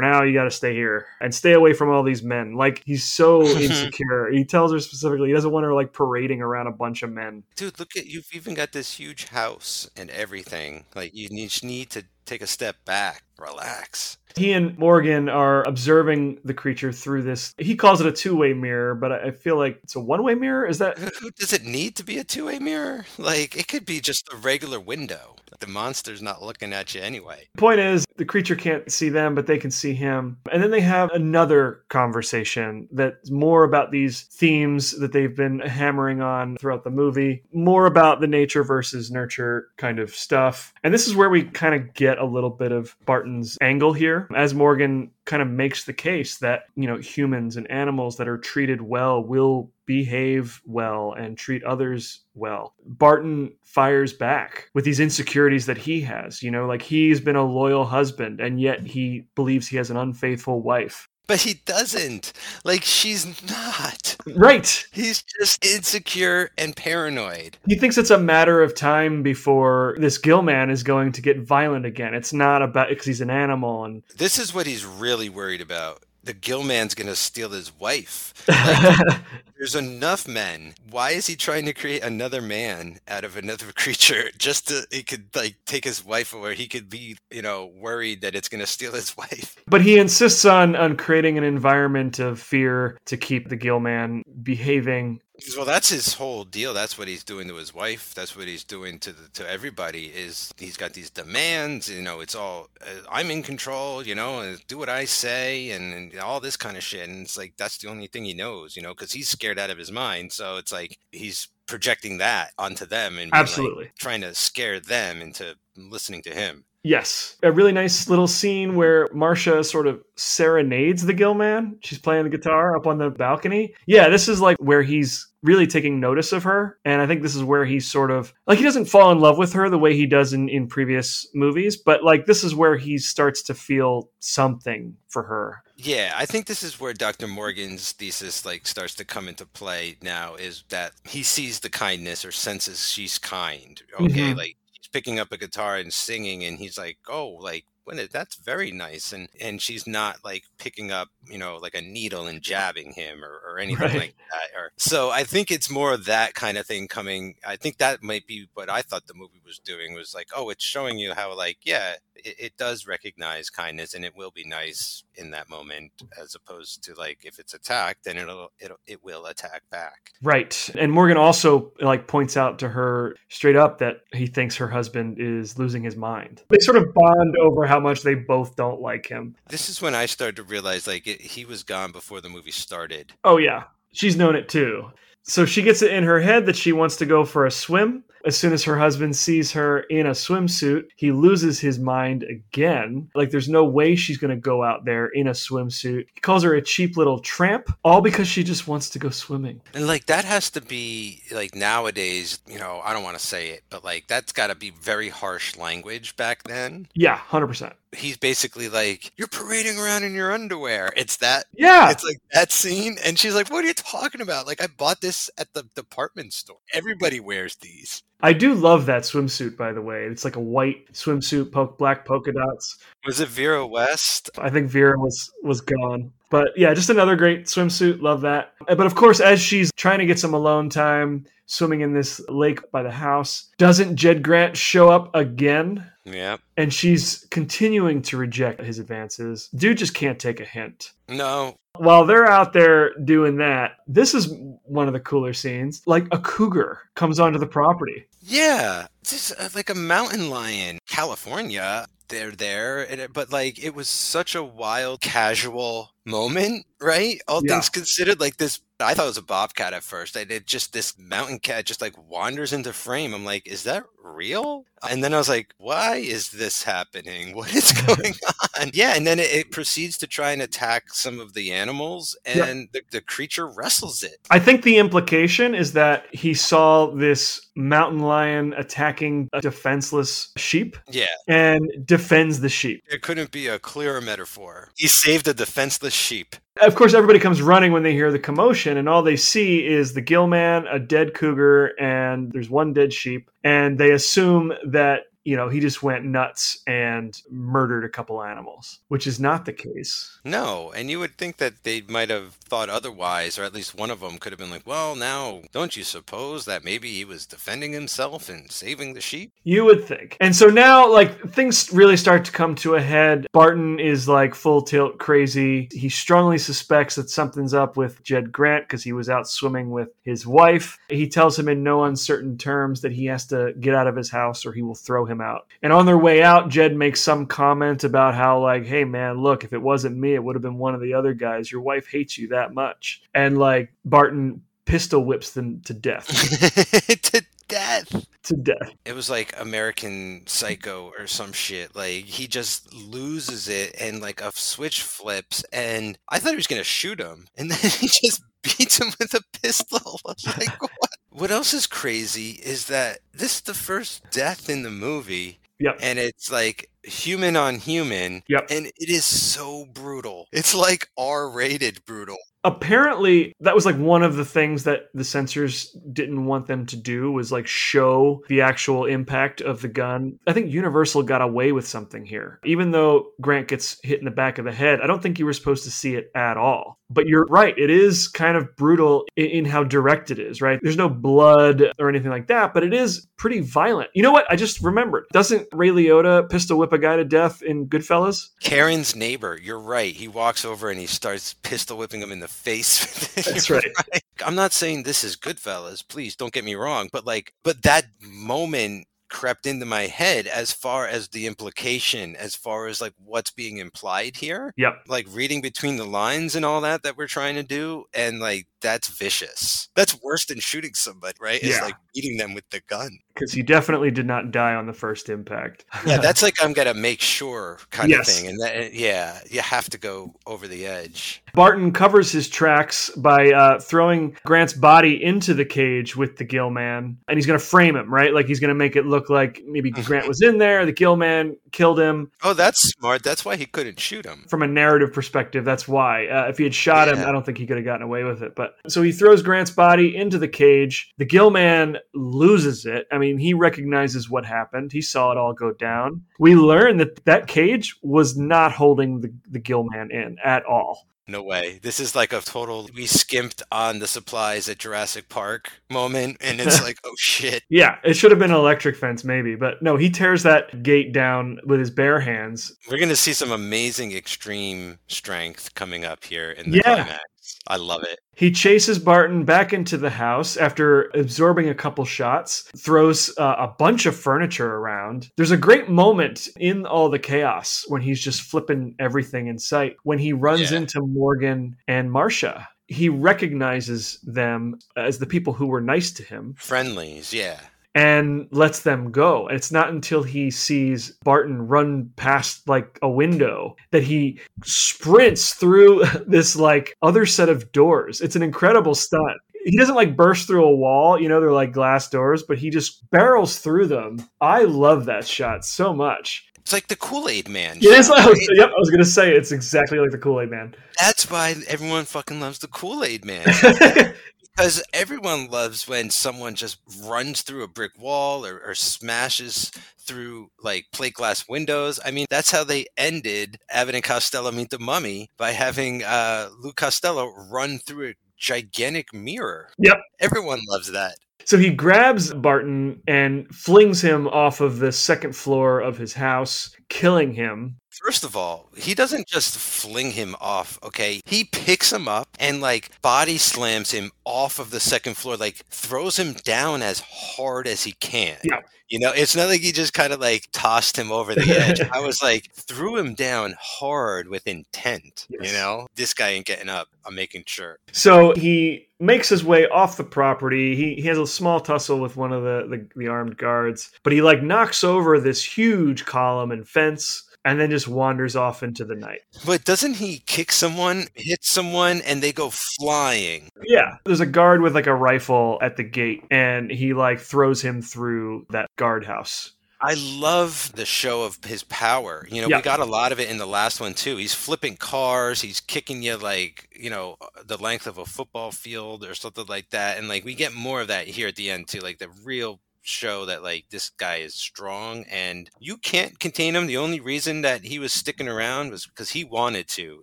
now, you got to stay here and stay away from all these men. Like, he's so insecure. He tells her specifically he doesn't want her like parading around a bunch of men. Dude, look at you've even got this huge house and everything. Like you need, just need to take a step back, relax. He and Morgan are observing the creature through this. He calls it a two way mirror, but I feel like it's a one way mirror. Is that Does it need to be a two way mirror? Like it could be just a regular window. The monster's not looking at you anyway. The point is the creature can't see them but they can see him and then they have another conversation that's more about these themes that they've been hammering on throughout the movie more about the nature versus nurture kind of stuff and this is where we kind of get a little bit of barton's angle here as morgan kind of makes the case that you know humans and animals that are treated well will behave well and treat others well. Barton fires back with these insecurities that he has. You know, like he's been a loyal husband and yet he believes he has an unfaithful wife. But he doesn't. Like she's not. Right. He's just insecure and paranoid. He thinks it's a matter of time before this Gillman is going to get violent again. It's not about because he's an animal and This is what he's really worried about. The Gillman's gonna steal his wife. Like, there's enough men. Why is he trying to create another man out of another creature just to he could like take his wife away? He could be, you know, worried that it's gonna steal his wife. But he insists on on creating an environment of fear to keep the Gillman behaving. Well, that's his whole deal. That's what he's doing to his wife. That's what he's doing to the, to everybody. Is he's got these demands? You know, it's all uh, I'm in control. You know, and do what I say, and, and all this kind of shit. And it's like that's the only thing he knows. You know, because he's scared out of his mind. So it's like he's projecting that onto them and being, like, trying to scare them into listening to him. Yes. A really nice little scene where Marcia sort of serenades the Gillman. She's playing the guitar up on the balcony. Yeah, this is like where he's really taking notice of her. And I think this is where he's sort of like he doesn't fall in love with her the way he does in, in previous movies, but like this is where he starts to feel something for her. Yeah, I think this is where Dr. Morgan's thesis like starts to come into play now is that he sees the kindness or senses she's kind. Okay, Mhm. like he's picking up a guitar and singing and he's like, "Oh, like "What? is- That's very nice." And and she's not like picking up, you know, like a needle and jabbing him or, or anything Right. like that. Or so I think it's more of that kind of thing coming. I think that might be what I thought the movie was doing was like, oh, it's showing you how like yeah, it, it does recognize kindness and it will be nice in that moment, as opposed to like if it's attacked, then it'll it'll it will attack back. Right. And Morgan also like points out to her straight up that he thinks her husband is losing his mind. They sort of bond over how much they both don't like him. This is when I started to realize like it, he was gone before the movie started. Oh yeah. She's known it too. So she gets it in her head that she wants to go for a swim. As soon as her husband sees her in a swimsuit, he loses his mind again. Like there's no way she's going to go out there in a swimsuit. He calls her a cheap little tramp, all because she just wants to go swimming. And like that has to be like nowadays, you know, I don't want to say it, but like that's got to be very harsh language back then. Yeah, 100%. He's basically like, "You're parading around in your underwear." It's that Yeah. it's like that scene and she's like, "What are you talking about? Like I bought this at the department store. Everybody wears these." I do love that swimsuit, by the way. It's like a white swimsuit, po- black polka dots. Was it Vera West? I think Vera was was gone. But yeah, just another great swimsuit. Love that. But of course, as she's trying to get some alone time, swimming in this lake by the house, doesn't Jed Grant show up again? Yeah. And she's continuing to reject his advances. Dude just can't take a hint. No. While they're out there doing that, this is one of the cooler scenes. Like a cougar comes onto the property. Yeah. This uh, like a mountain lion. California. They're there, and but like it was such a wild, casual moment, right? All Yeah. things considered, like this, I thought it was a bobcat at first. And it just this mountain cat just like wanders into frame. I'm like, is that real? And then I was like, why is this happening? What is going on? Yeah, and then it, it proceeds to try and attack some of the animals, Yeah. and the, the creature wrestles it. I think the implication is that he saw this mountain lion attacking a defenseless sheep Yeah, and defends the sheep. there couldn't be a clearer metaphor. He saved a defenseless sheep. Of course, everybody comes running when they hear the commotion, and all they see is the gill man, a dead cougar, and there's one dead sheep. And they assume that, you know, he just went nuts and murdered a couple animals, which is not the case. No, and you would think that they might have thought otherwise, or at least one of them could have been like, well, now, don't you suppose that maybe he was defending himself and saving the sheep? You would think. And so now, like, things really start to come to a head. Barton is like full tilt crazy. He strongly suspects that something's up with Jed Grant because he was out swimming with his wife. He tells him in no uncertain terms that he has to get out of his house or he will throw him out. And on their way out, Jed makes some comment about how, like, hey, man, look, if it wasn't me, it would have been one of the other guys. Your wife hates you that much. And, like, Barton pistol whips them to death. to death. to death. It was like American Psycho or some shit. Like he just loses it and like a switch flips and I thought he was gonna shoot him and then he just beats him with a pistol. Like, what? What else is crazy is that this is the first death in the movie Yep. and it's like human on human Yep. and it is so brutal. It's like R rated brutal. Apparently that was like one of the things that the censors didn't want them to do was like show the actual impact of the gun. I think universal got away with something here. Even though grant gets hit in the back of the head i don't think you were supposed to see it at all. But you're right it is kind of brutal in, in how direct it is right? There's no blood or anything like that but it is pretty violent. You know what? I just remembered. Doesn't ray liotta pistol whip a guy to death in goodfellas? Karen's neighbor, you're right. He walks over and he starts pistol whipping him in the face. That's You're right. I'm not saying this is Goodfellas, please don't get me wrong, but like, but that moment crept into my head as far as the implication, as far as like what's being implied here. yep Like reading between the lines and all that that we're trying to do, and like that's vicious. That's worse than shooting somebody, right? It's Yeah. like beating them with the gun. because he definitely did not die on the first impact Yeah, that's like I'm gonna make sure kind Yes. of thing, and that, yeah, you have to go over the edge. Barton covers his tracks by uh, throwing Grant's body into the cage with the Gill Man, and he's going to frame him, right? Like he's going to make it look like maybe Grant was in there, the Gill Man killed him. Oh, that's smart. That's why he couldn't shoot him. From a narrative perspective, that's why. Uh, if he had shot him, I don't think he could have gotten away with it. But So he throws Grant's body into the cage. The Gill Man loses it. I mean, he recognizes what happened. He saw it all go down. We learn that that cage was not holding the, the Gill Man in at all. No way. This is like a total we skimped on the supplies at Jurassic Park moment and it's like, oh shit. Yeah, it should have been an electric fence, maybe. But no, he tears that gate down with his bare hands. We're gonna see some amazing extreme strength coming up here in the Yeah. climax. I love it. He chases Barton back into the house after absorbing a couple shots, throws uh, a bunch of furniture around. There's a great moment in all the chaos when he's just flipping everything in sight when he runs Yeah. into Morgan and Marcia. He recognizes them as the people who were nice to him Friendlies, yeah. And lets them go. And it's not until he sees Barton run past like a window that he sprints through this like other set of doors. It's an incredible stunt. He doesn't like burst through a wall, you know, they're like glass doors, but he just barrels through them. I love that shot so much. It's like the Kool-Aid man. It is shot, like, I was, right? yep, I was gonna say it's exactly like the Kool Aid Man. That's why everyone fucking loves the Kool-Aid man. Because everyone loves when someone just runs through a brick wall or, or smashes through like plate glass windows. I mean, that's how they ended Abbott and Costello Meet the Mummy by having uh, Lou Costello run through a gigantic mirror. Yep. Everyone loves that. So he grabs Barton and flings him off of the second floor of his house, killing him. First of all, he doesn't just fling him off, okay? He picks him up and like body slams him off of the second floor, like throws him down as hard as he can. Yeah. You know, it's not like he just kind of like tossed him over the edge. I was like, threw him down hard with intent. You know, this guy ain't getting up. I'm making sure. So he makes his way off the property. He, he has a small tussle with one of the, the, the armed guards, but he like knocks over this huge column and fence and then just wanders off into the night. But doesn't he kick someone, hit someone, and they go flying? Yeah. There's a guard with like a rifle at the gate and he like throws him through that guardhouse. I love the show of his power. You know, Yeah. we got a lot of it in the last one too. He's flipping cars, he's kicking you like, you know, the length of a football field or something like that. And like we get more of that here at the end too, like the real show that like this guy is strong and you can't contain him. The only reason that he was sticking around was because he wanted to,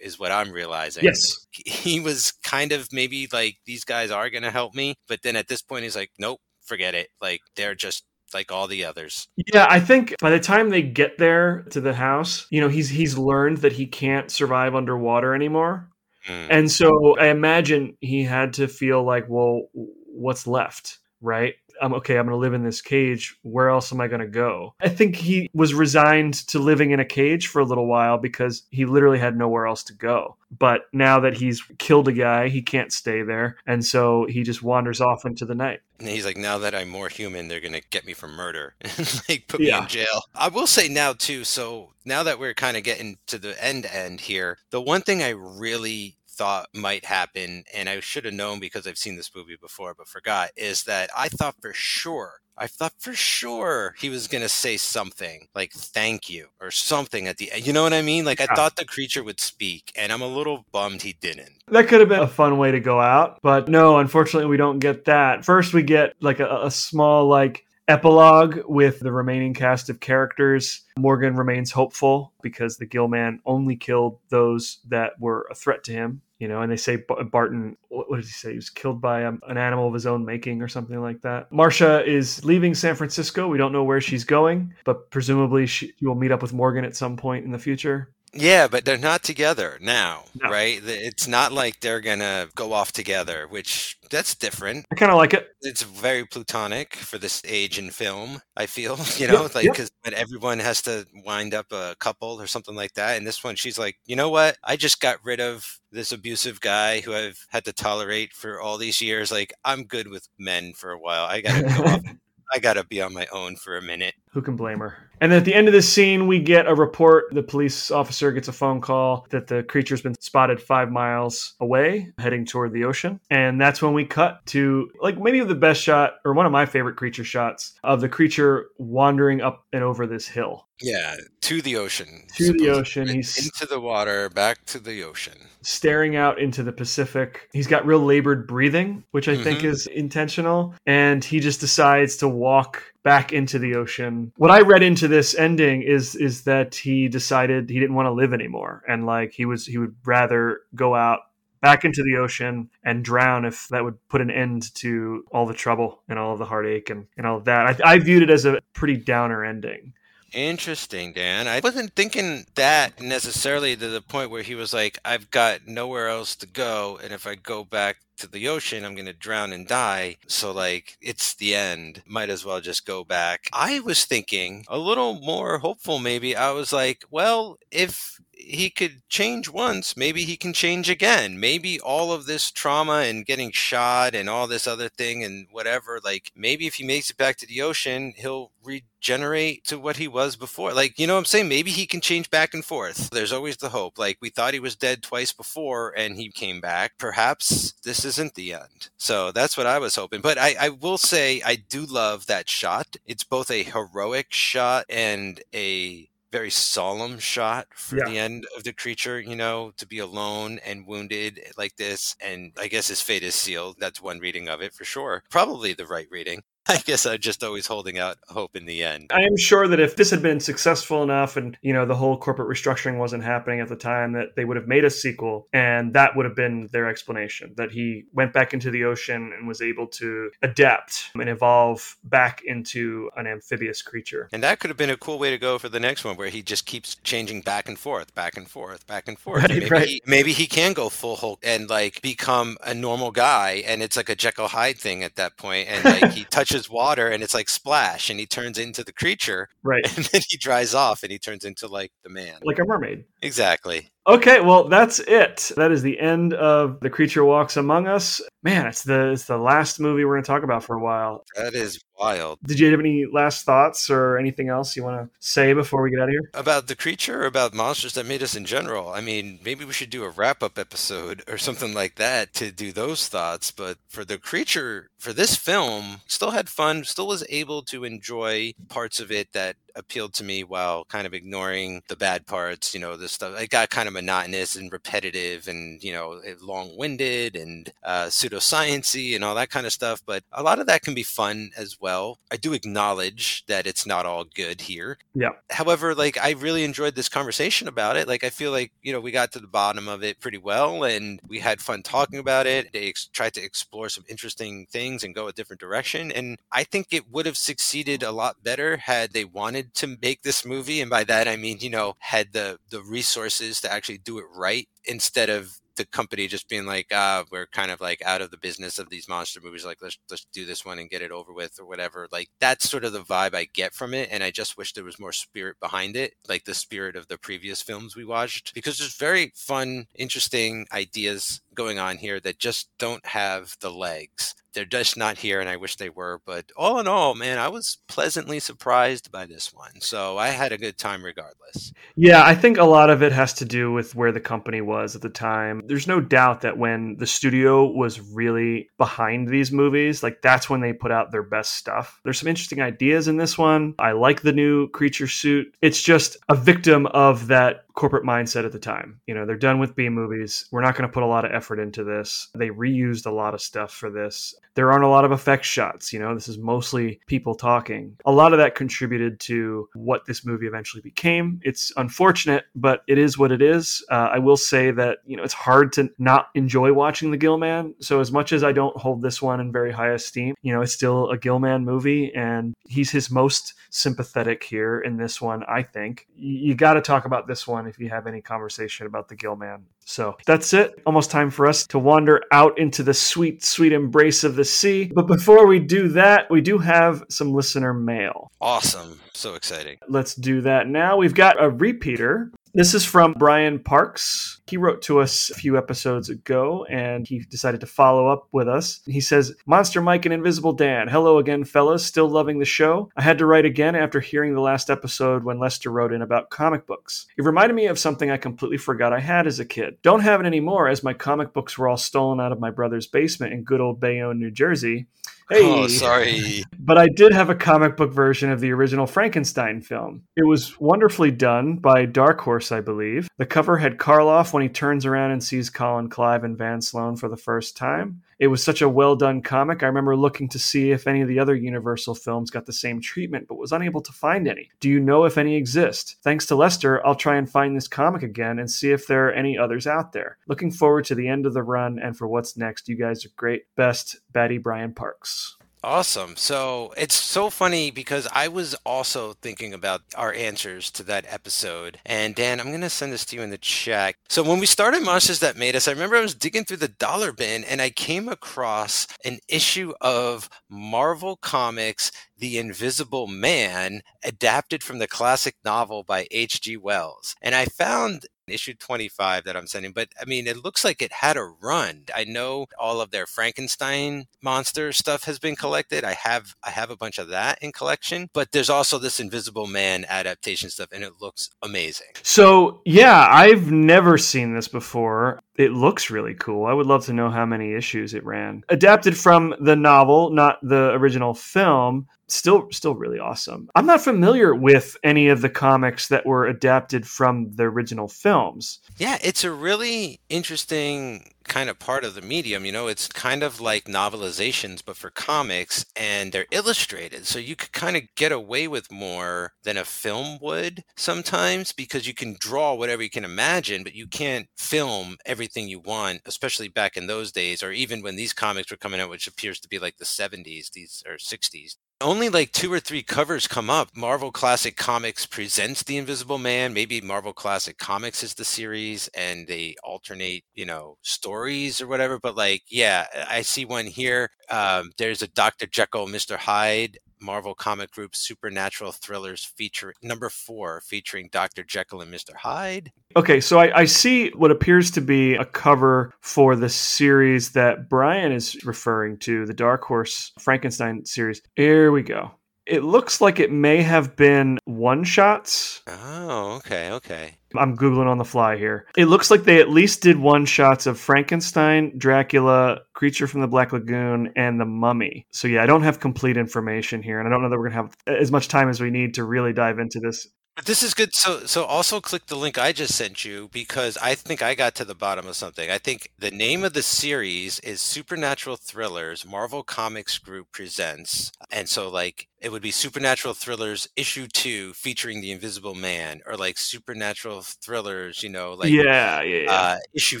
is what I'm realizing. Yes. He was kind of maybe like these guys are gonna help me, but then at this point he's like, Nope, forget it. Like they're just like all the others. Yeah, I think by the time they get there to the house, you know, he's he's learned that he can't survive underwater anymore. Mm. And so I imagine he had to feel like, well, what's left, right? I'm okay, I'm going to live in this cage. Where else am I going to go? I think he was resigned to living in a cage for a little while because he literally had nowhere else to go. But now that he's killed a guy, he can't stay there. And so he just wanders off into the night. And he's like, now that I'm more human, they're gonna get me for murder and like put me in jail. I will say now too. So now that we're kind of getting to the end end here, the one thing I really thought might happen, and I should have known because I've seen this movie before, but forgot, is that I thought for sure. I thought for sure he was gonna say something like "thank you" or something at the end. You know what I mean? Like I Yeah. thought the creature would speak, and I'm a little bummed he didn't. That could have been a fun way to go out, but no, unfortunately, we don't get that. First, we get like a, a small like epilogue with the remaining cast of characters. Morgan remains hopeful because the Gill Man only killed those that were a threat to him. You know, and they say Barton, what did he say? He was killed by um, an animal of his own making or something like that. Marcia is leaving San Francisco. We don't know where she's going, but presumably she will meet up with Morgan at some point in the future. Yeah, but they're not together now, No. right? It's not like they're gonna go off together, which that's different. I kind of like it. It's very plutonic for this age in film. I feel, you know, Yep, like yep. because everyone has to wind up a couple or something like that. And this one, she's like, you know what? I just got rid of this abusive guy who I've had to tolerate for all these years. Like, I'm good with men for a while. I gotta go off. I gotta be on my own for a minute. Who can blame her? And at the end of this scene, we get a report. The police officer gets a phone call that the creature's been spotted five miles away, heading toward the ocean. And that's when we cut to, like, maybe the best shot, or one of my favorite creature shots, of the creature wandering up and over this hill. Yeah, to the ocean. To the ocean. He's into the water, back to the ocean. staring out into the Pacific. He's got real labored breathing, which I think Mhm. is intentional. And he just decides to walk back into the ocean. What I read into this ending is is that he decided he didn't want to live anymore. And like he was he would rather go out back into the ocean and drown if that would put an end to all the trouble and all of the heartache and, and all of that. I, I viewed it as a pretty downer ending. Interesting, Dan. I wasn't thinking that necessarily to the point where he was like, I've got nowhere else to go, and if I go back to the ocean, I'm going to drown and die. So, like, it's the end. Might as well just go back. I was thinking a little more hopeful, maybe. I was like, well, if he could change once, maybe he can change again. Maybe all of this trauma and getting shot and all this other thing and whatever, like maybe if he makes it back to the ocean, he'll regenerate to what he was before. Like, you know what I'm saying? Maybe he can change back and forth. There's always the hope. Like, we thought he was dead twice before and he came back. Perhaps this isn't the end. So that's what I was hoping. But I, I will say, I do love that shot. It's both a heroic shot and a very solemn shot for Yeah. the end of the creature, you know, to be alone and wounded like this. And I guess his fate is sealed. That's one reading of it for sure. Probably the right reading. I guess I'm just always holding out hope in the end. I am sure that if this had been successful enough and, you know, the whole corporate restructuring wasn't happening at the time, that they would have made a sequel and that would have been their explanation that he went back into the ocean and was able to adapt and evolve back into an amphibious creature. And that could have been a cool way to go for the next one, where he just keeps changing back and forth, back and forth, back and forth. Right, maybe, right. He, maybe he can go full Hulk and like become a normal guy, and it's like a Jekyll Hyde thing at that point, and like he touches water and it's like splash, and he turns into the creature, Right. and then he dries off and he turns into like the man. Like a mermaid. Exactly. Okay, well that's it. That is the end of The Creature Walks Among Us. Man, it's the it's the last movie we're gonna talk about for a while. That is wild. Did you have any last thoughts or anything else you want to say before we get out of here? About the creature or about monsters that made us in general? I mean, maybe we should do a wrap up episode or something like that to do those thoughts. But for the creature, for this film, still had fun, still was able to enjoy parts of it that appealed to me while kind of ignoring the bad parts. You know, the stuff, it got kind of monotonous and repetitive and, you know, long winded and uh, pseudosciency and all that kind of stuff. But a lot of that can be fun as well. I do acknowledge that it's not all good here Yeah. however like i really enjoyed this conversation about it like i feel like you know we got to the bottom of it pretty well and we had fun talking about it they ex- tried to explore some interesting things and go a different direction and i think it would have succeeded a lot better had they wanted to make this movie and by that i mean you know had the the resources to actually do it right instead of the company just being like, ah, we're kind of like out of the business of these monster movies. Like, let's let's do this one and get it over with or whatever. Like that's sort of the vibe I get from it, and I just wish there was more spirit behind it, like the spirit of the previous films we watched, because there's very fun, interesting ideas going on here that just don't have the legs. They're just not here, and I wish they were. But all in all, man, I was pleasantly surprised by this one. So I had a good time regardless. Yeah, I think a lot of it has to do with where the company was at the time. There's no doubt that when the studio was really behind these movies, like that's when they put out their best stuff. There's some interesting ideas in this one. I like the new creature suit. It's just a victim of that corporate mindset at the time. You know, they're done with B movies. We're not going to put a lot of effort into this. They reused a lot of stuff for this. There aren't a lot of effect shots. You know, this is mostly people talking. A lot of that contributed to what this movie eventually became. It's unfortunate, but it is what it is. Uh, I will say that, you know, it's hard to not enjoy watching The Gillman. So, as much as I don't hold this one in very high esteem, you know, it's still a Gillman movie, and he's his most sympathetic here in this one, I think. You, you got to talk about this one if you have any conversation about The Gill Man. So, that's it. Almost time for us to wander out into the sweet, sweet embrace of the sea. But before we do that, we do have some listener mail. Awesome. So exciting. Let's do that now. We've got a repeater. This is from Brian Parks. He wrote to us a few episodes ago and he decided to follow up with us. He says, Monster Mike and Invisible Dan, hello again, fellas. Still loving the show. I had to write again after hearing the last episode when Lester wrote in about comic books. It reminded me of something I completely forgot I had as a kid. Don't have it anymore as my comic books were all stolen out of my brother's basement in good old Bayonne, New Jersey. Hey. Oh, sorry. But I did have a comic book version of the original Frankenstein film. It was wonderfully done by Dark Horse, I believe. The cover had Karloff when he turns around and sees Colin Clive and Van Sloan for the first time. It was such a well done comic. I remember looking to see if any of the other Universal films got the same treatment, but was unable to find any. Do you know if any exist? Thanks to Lester, I'll try and find this comic again and see if there are any others out there. Looking forward to the end of the run and for what's next. You guys are great. Best, Batty Brian Parks. Awesome. So it's so funny because I was also thinking about our answers to that episode. And Dan, I'm going to send this to you in the chat. So when we started Monsters That Made Us, I remember I was digging through the dollar bin and I came across an issue of Marvel Comics The Invisible Man, adapted from the classic novel by H.G. Wells. And I found issue 25 that I'm sending, but I mean, it looks like it had a run. I know all of their Frankenstein monster stuff has been collected. I have I have a bunch of that in collection, but there's also this Invisible Man adaptation stuff, and it looks amazing. So, yeah, I've never seen this before. It looks really cool. I would love to know how many issues it ran. Adapted from the novel, not the original film. Still, still really awesome. I'm not familiar with any of the comics that were adapted from the original films. Yeah, it's a really interesting kind of part of the medium. You know, it's kind of like novelizations, but for comics, and they're illustrated. So you could kind of get away with more than a film would sometimes because you can draw whatever you can imagine, but you can't film everything you want, especially back in those days, or even when these comics were coming out, which appears to be like the 70s, these or 60s only like two or three covers come up. Marvel Classic Comics presents The Invisible Man. Maybe Marvel Classic Comics is the series and they alternate, you know, stories or whatever. But like, yeah, I see one here. Um, there's a Dr. Jekyll, Mr. Hyde. Marvel comic group supernatural thrillers feature number four featuring Dr. Jekyll and Mr. Hyde. Okay, so I, I, see what appears to be a cover for the series that Brian is referring to, the Dark Horse Frankenstein series. Here we go. It looks like it may have been one shots. Oh, okay, okay. I'm Googling on the fly here. It looks like they at least did one shots of Frankenstein, Dracula, Creature from the Black Lagoon, and The Mummy. So, yeah, I don't have complete information here, and I don't know that we're going to have as much time as we need to really dive into this. But this is good. So, so also click the link I just sent you because I think I got to the bottom of something. I think the name of the series is Supernatural Thrillers Marvel Comics Group presents, and so like it would be Supernatural Thrillers issue two featuring the Invisible Man, or like Supernatural Thrillers, you know, like yeah, yeah, yeah. Uh, issue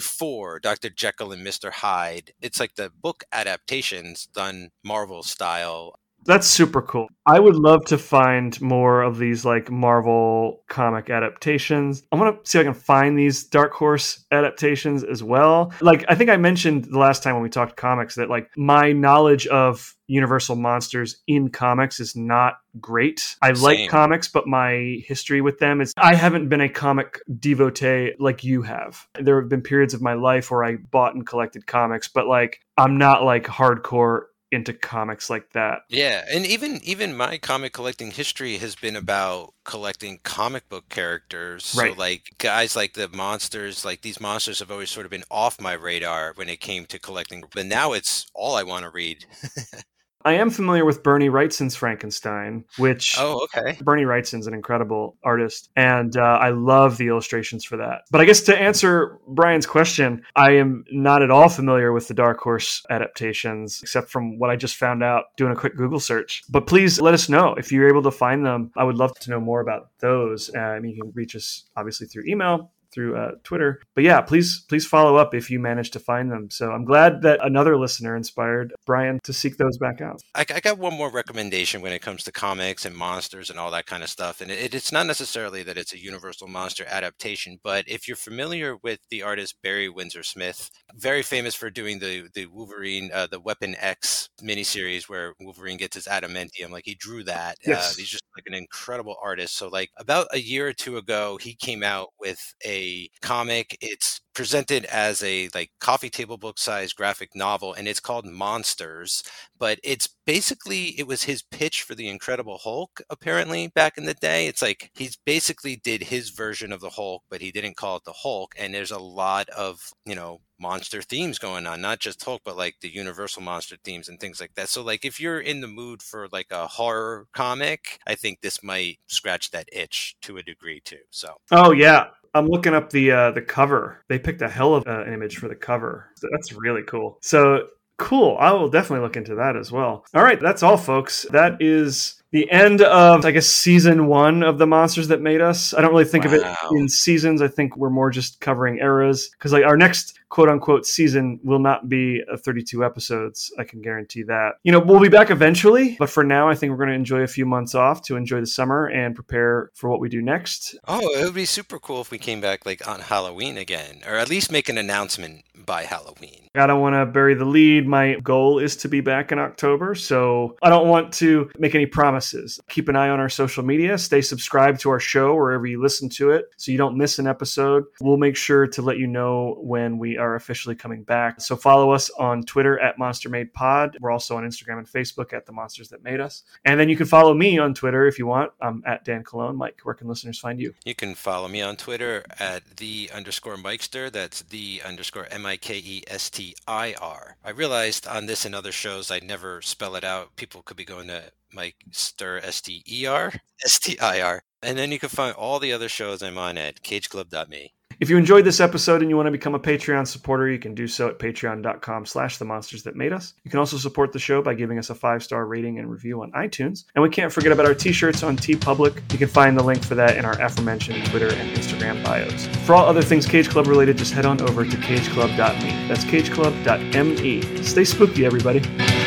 four, Doctor Jekyll and Mister Hyde. It's like the book adaptations done Marvel style. That's super cool. I would love to find more of these like Marvel comic adaptations. I want to see if I can find these Dark Horse adaptations as well. Like I think I mentioned the last time when we talked comics that like my knowledge of Universal monsters in comics is not great. I Same. like comics, but my history with them is I haven't been a comic devotee like you have. There have been periods of my life where I bought and collected comics, but like I'm not like hardcore into comics like that. Yeah, and even even my comic collecting history has been about collecting comic book characters. Right. So like guys like the monsters, like these monsters have always sort of been off my radar when it came to collecting. But now it's all I want to read. I am familiar with Bernie Wrightson's Frankenstein, which oh, okay. Bernie Wrightson's an incredible artist, and uh, I love the illustrations for that. But I guess to answer Brian's question, I am not at all familiar with the Dark Horse adaptations, except from what I just found out doing a quick Google search. But please let us know if you're able to find them. I would love to know more about those. Um, you can reach us obviously through email, through uh, Twitter. But yeah, please please follow up if you manage to find them. So I'm glad that another listener inspired Brian to seek those back out. I, I got one more recommendation when it comes to comics and monsters and all that kind of stuff. And it, it's not necessarily that it's a Universal Monster adaptation, but if you're familiar with the artist Barry Windsor Smith, very famous for doing the the Wolverine, uh, the Weapon X miniseries where Wolverine gets his adamantium, like he drew that. Uh, Yes. he's just like an incredible artist. So like about a year or two ago, he came out with a comic. It's presented as a like coffee table book size graphic novel and it's called monsters but it's basically it was his pitch for the incredible hulk apparently back in the day it's like he's basically did his version of the hulk but he didn't call it the hulk and there's a lot of you know monster themes going on not just hulk but like the universal monster themes and things like that so like if you're in the mood for like a horror comic i think this might scratch that itch to a degree too so Oh yeah, I'm looking up the uh, the cover. They picked a hell of an image for the cover. That's really cool. So cool. I will definitely look into that as well. All right, that's all, folks. That is the end of I guess season one of the monsters that made us. I don't really think of it in seasons. I think we're more just covering eras because like our next quote unquote season will not be a 32 episodes. I can guarantee that. You know, we'll be back eventually, but for now, I think we're going to enjoy a few months off to enjoy the summer and prepare for what we do next. Oh, it would be super cool if we came back like on Halloween again, or at least make an announcement by Halloween. I don't want to bury the lead. My goal is to be back in October, so I don't want to make any promises. Keep an eye on our social media. Stay subscribed to our show wherever you listen to it so you don't miss an episode. We'll make sure to let you know when we are officially coming back. So follow us on Twitter at Monster Made Pod. We're also on Instagram and Facebook at The Monsters That Made Us. And then you can follow me on Twitter if you want. I'm at Dan Cologne. Mike, where can listeners find you? You can follow me on Twitter at the underscore Mikester. That's the underscore M I K E S T I R. I realized on this and other shows I never spell it out. People could be going to Mike Stir S T E R S T I R. And then you can find all the other shows I'm on at cageclub.me. If you enjoyed this episode and you want to become a Patreon supporter, you can do so at patreon.com slash the monsters that made us. You can also support the show by giving us a five-star rating and review on iTunes. And we can't forget about our t-shirts on TeePublic. You can find the link for that in our aforementioned Twitter and Instagram bios. For all other things Cage Club related, just head on over to cageclub.me. That's cageclub.me. Stay spooky, everybody.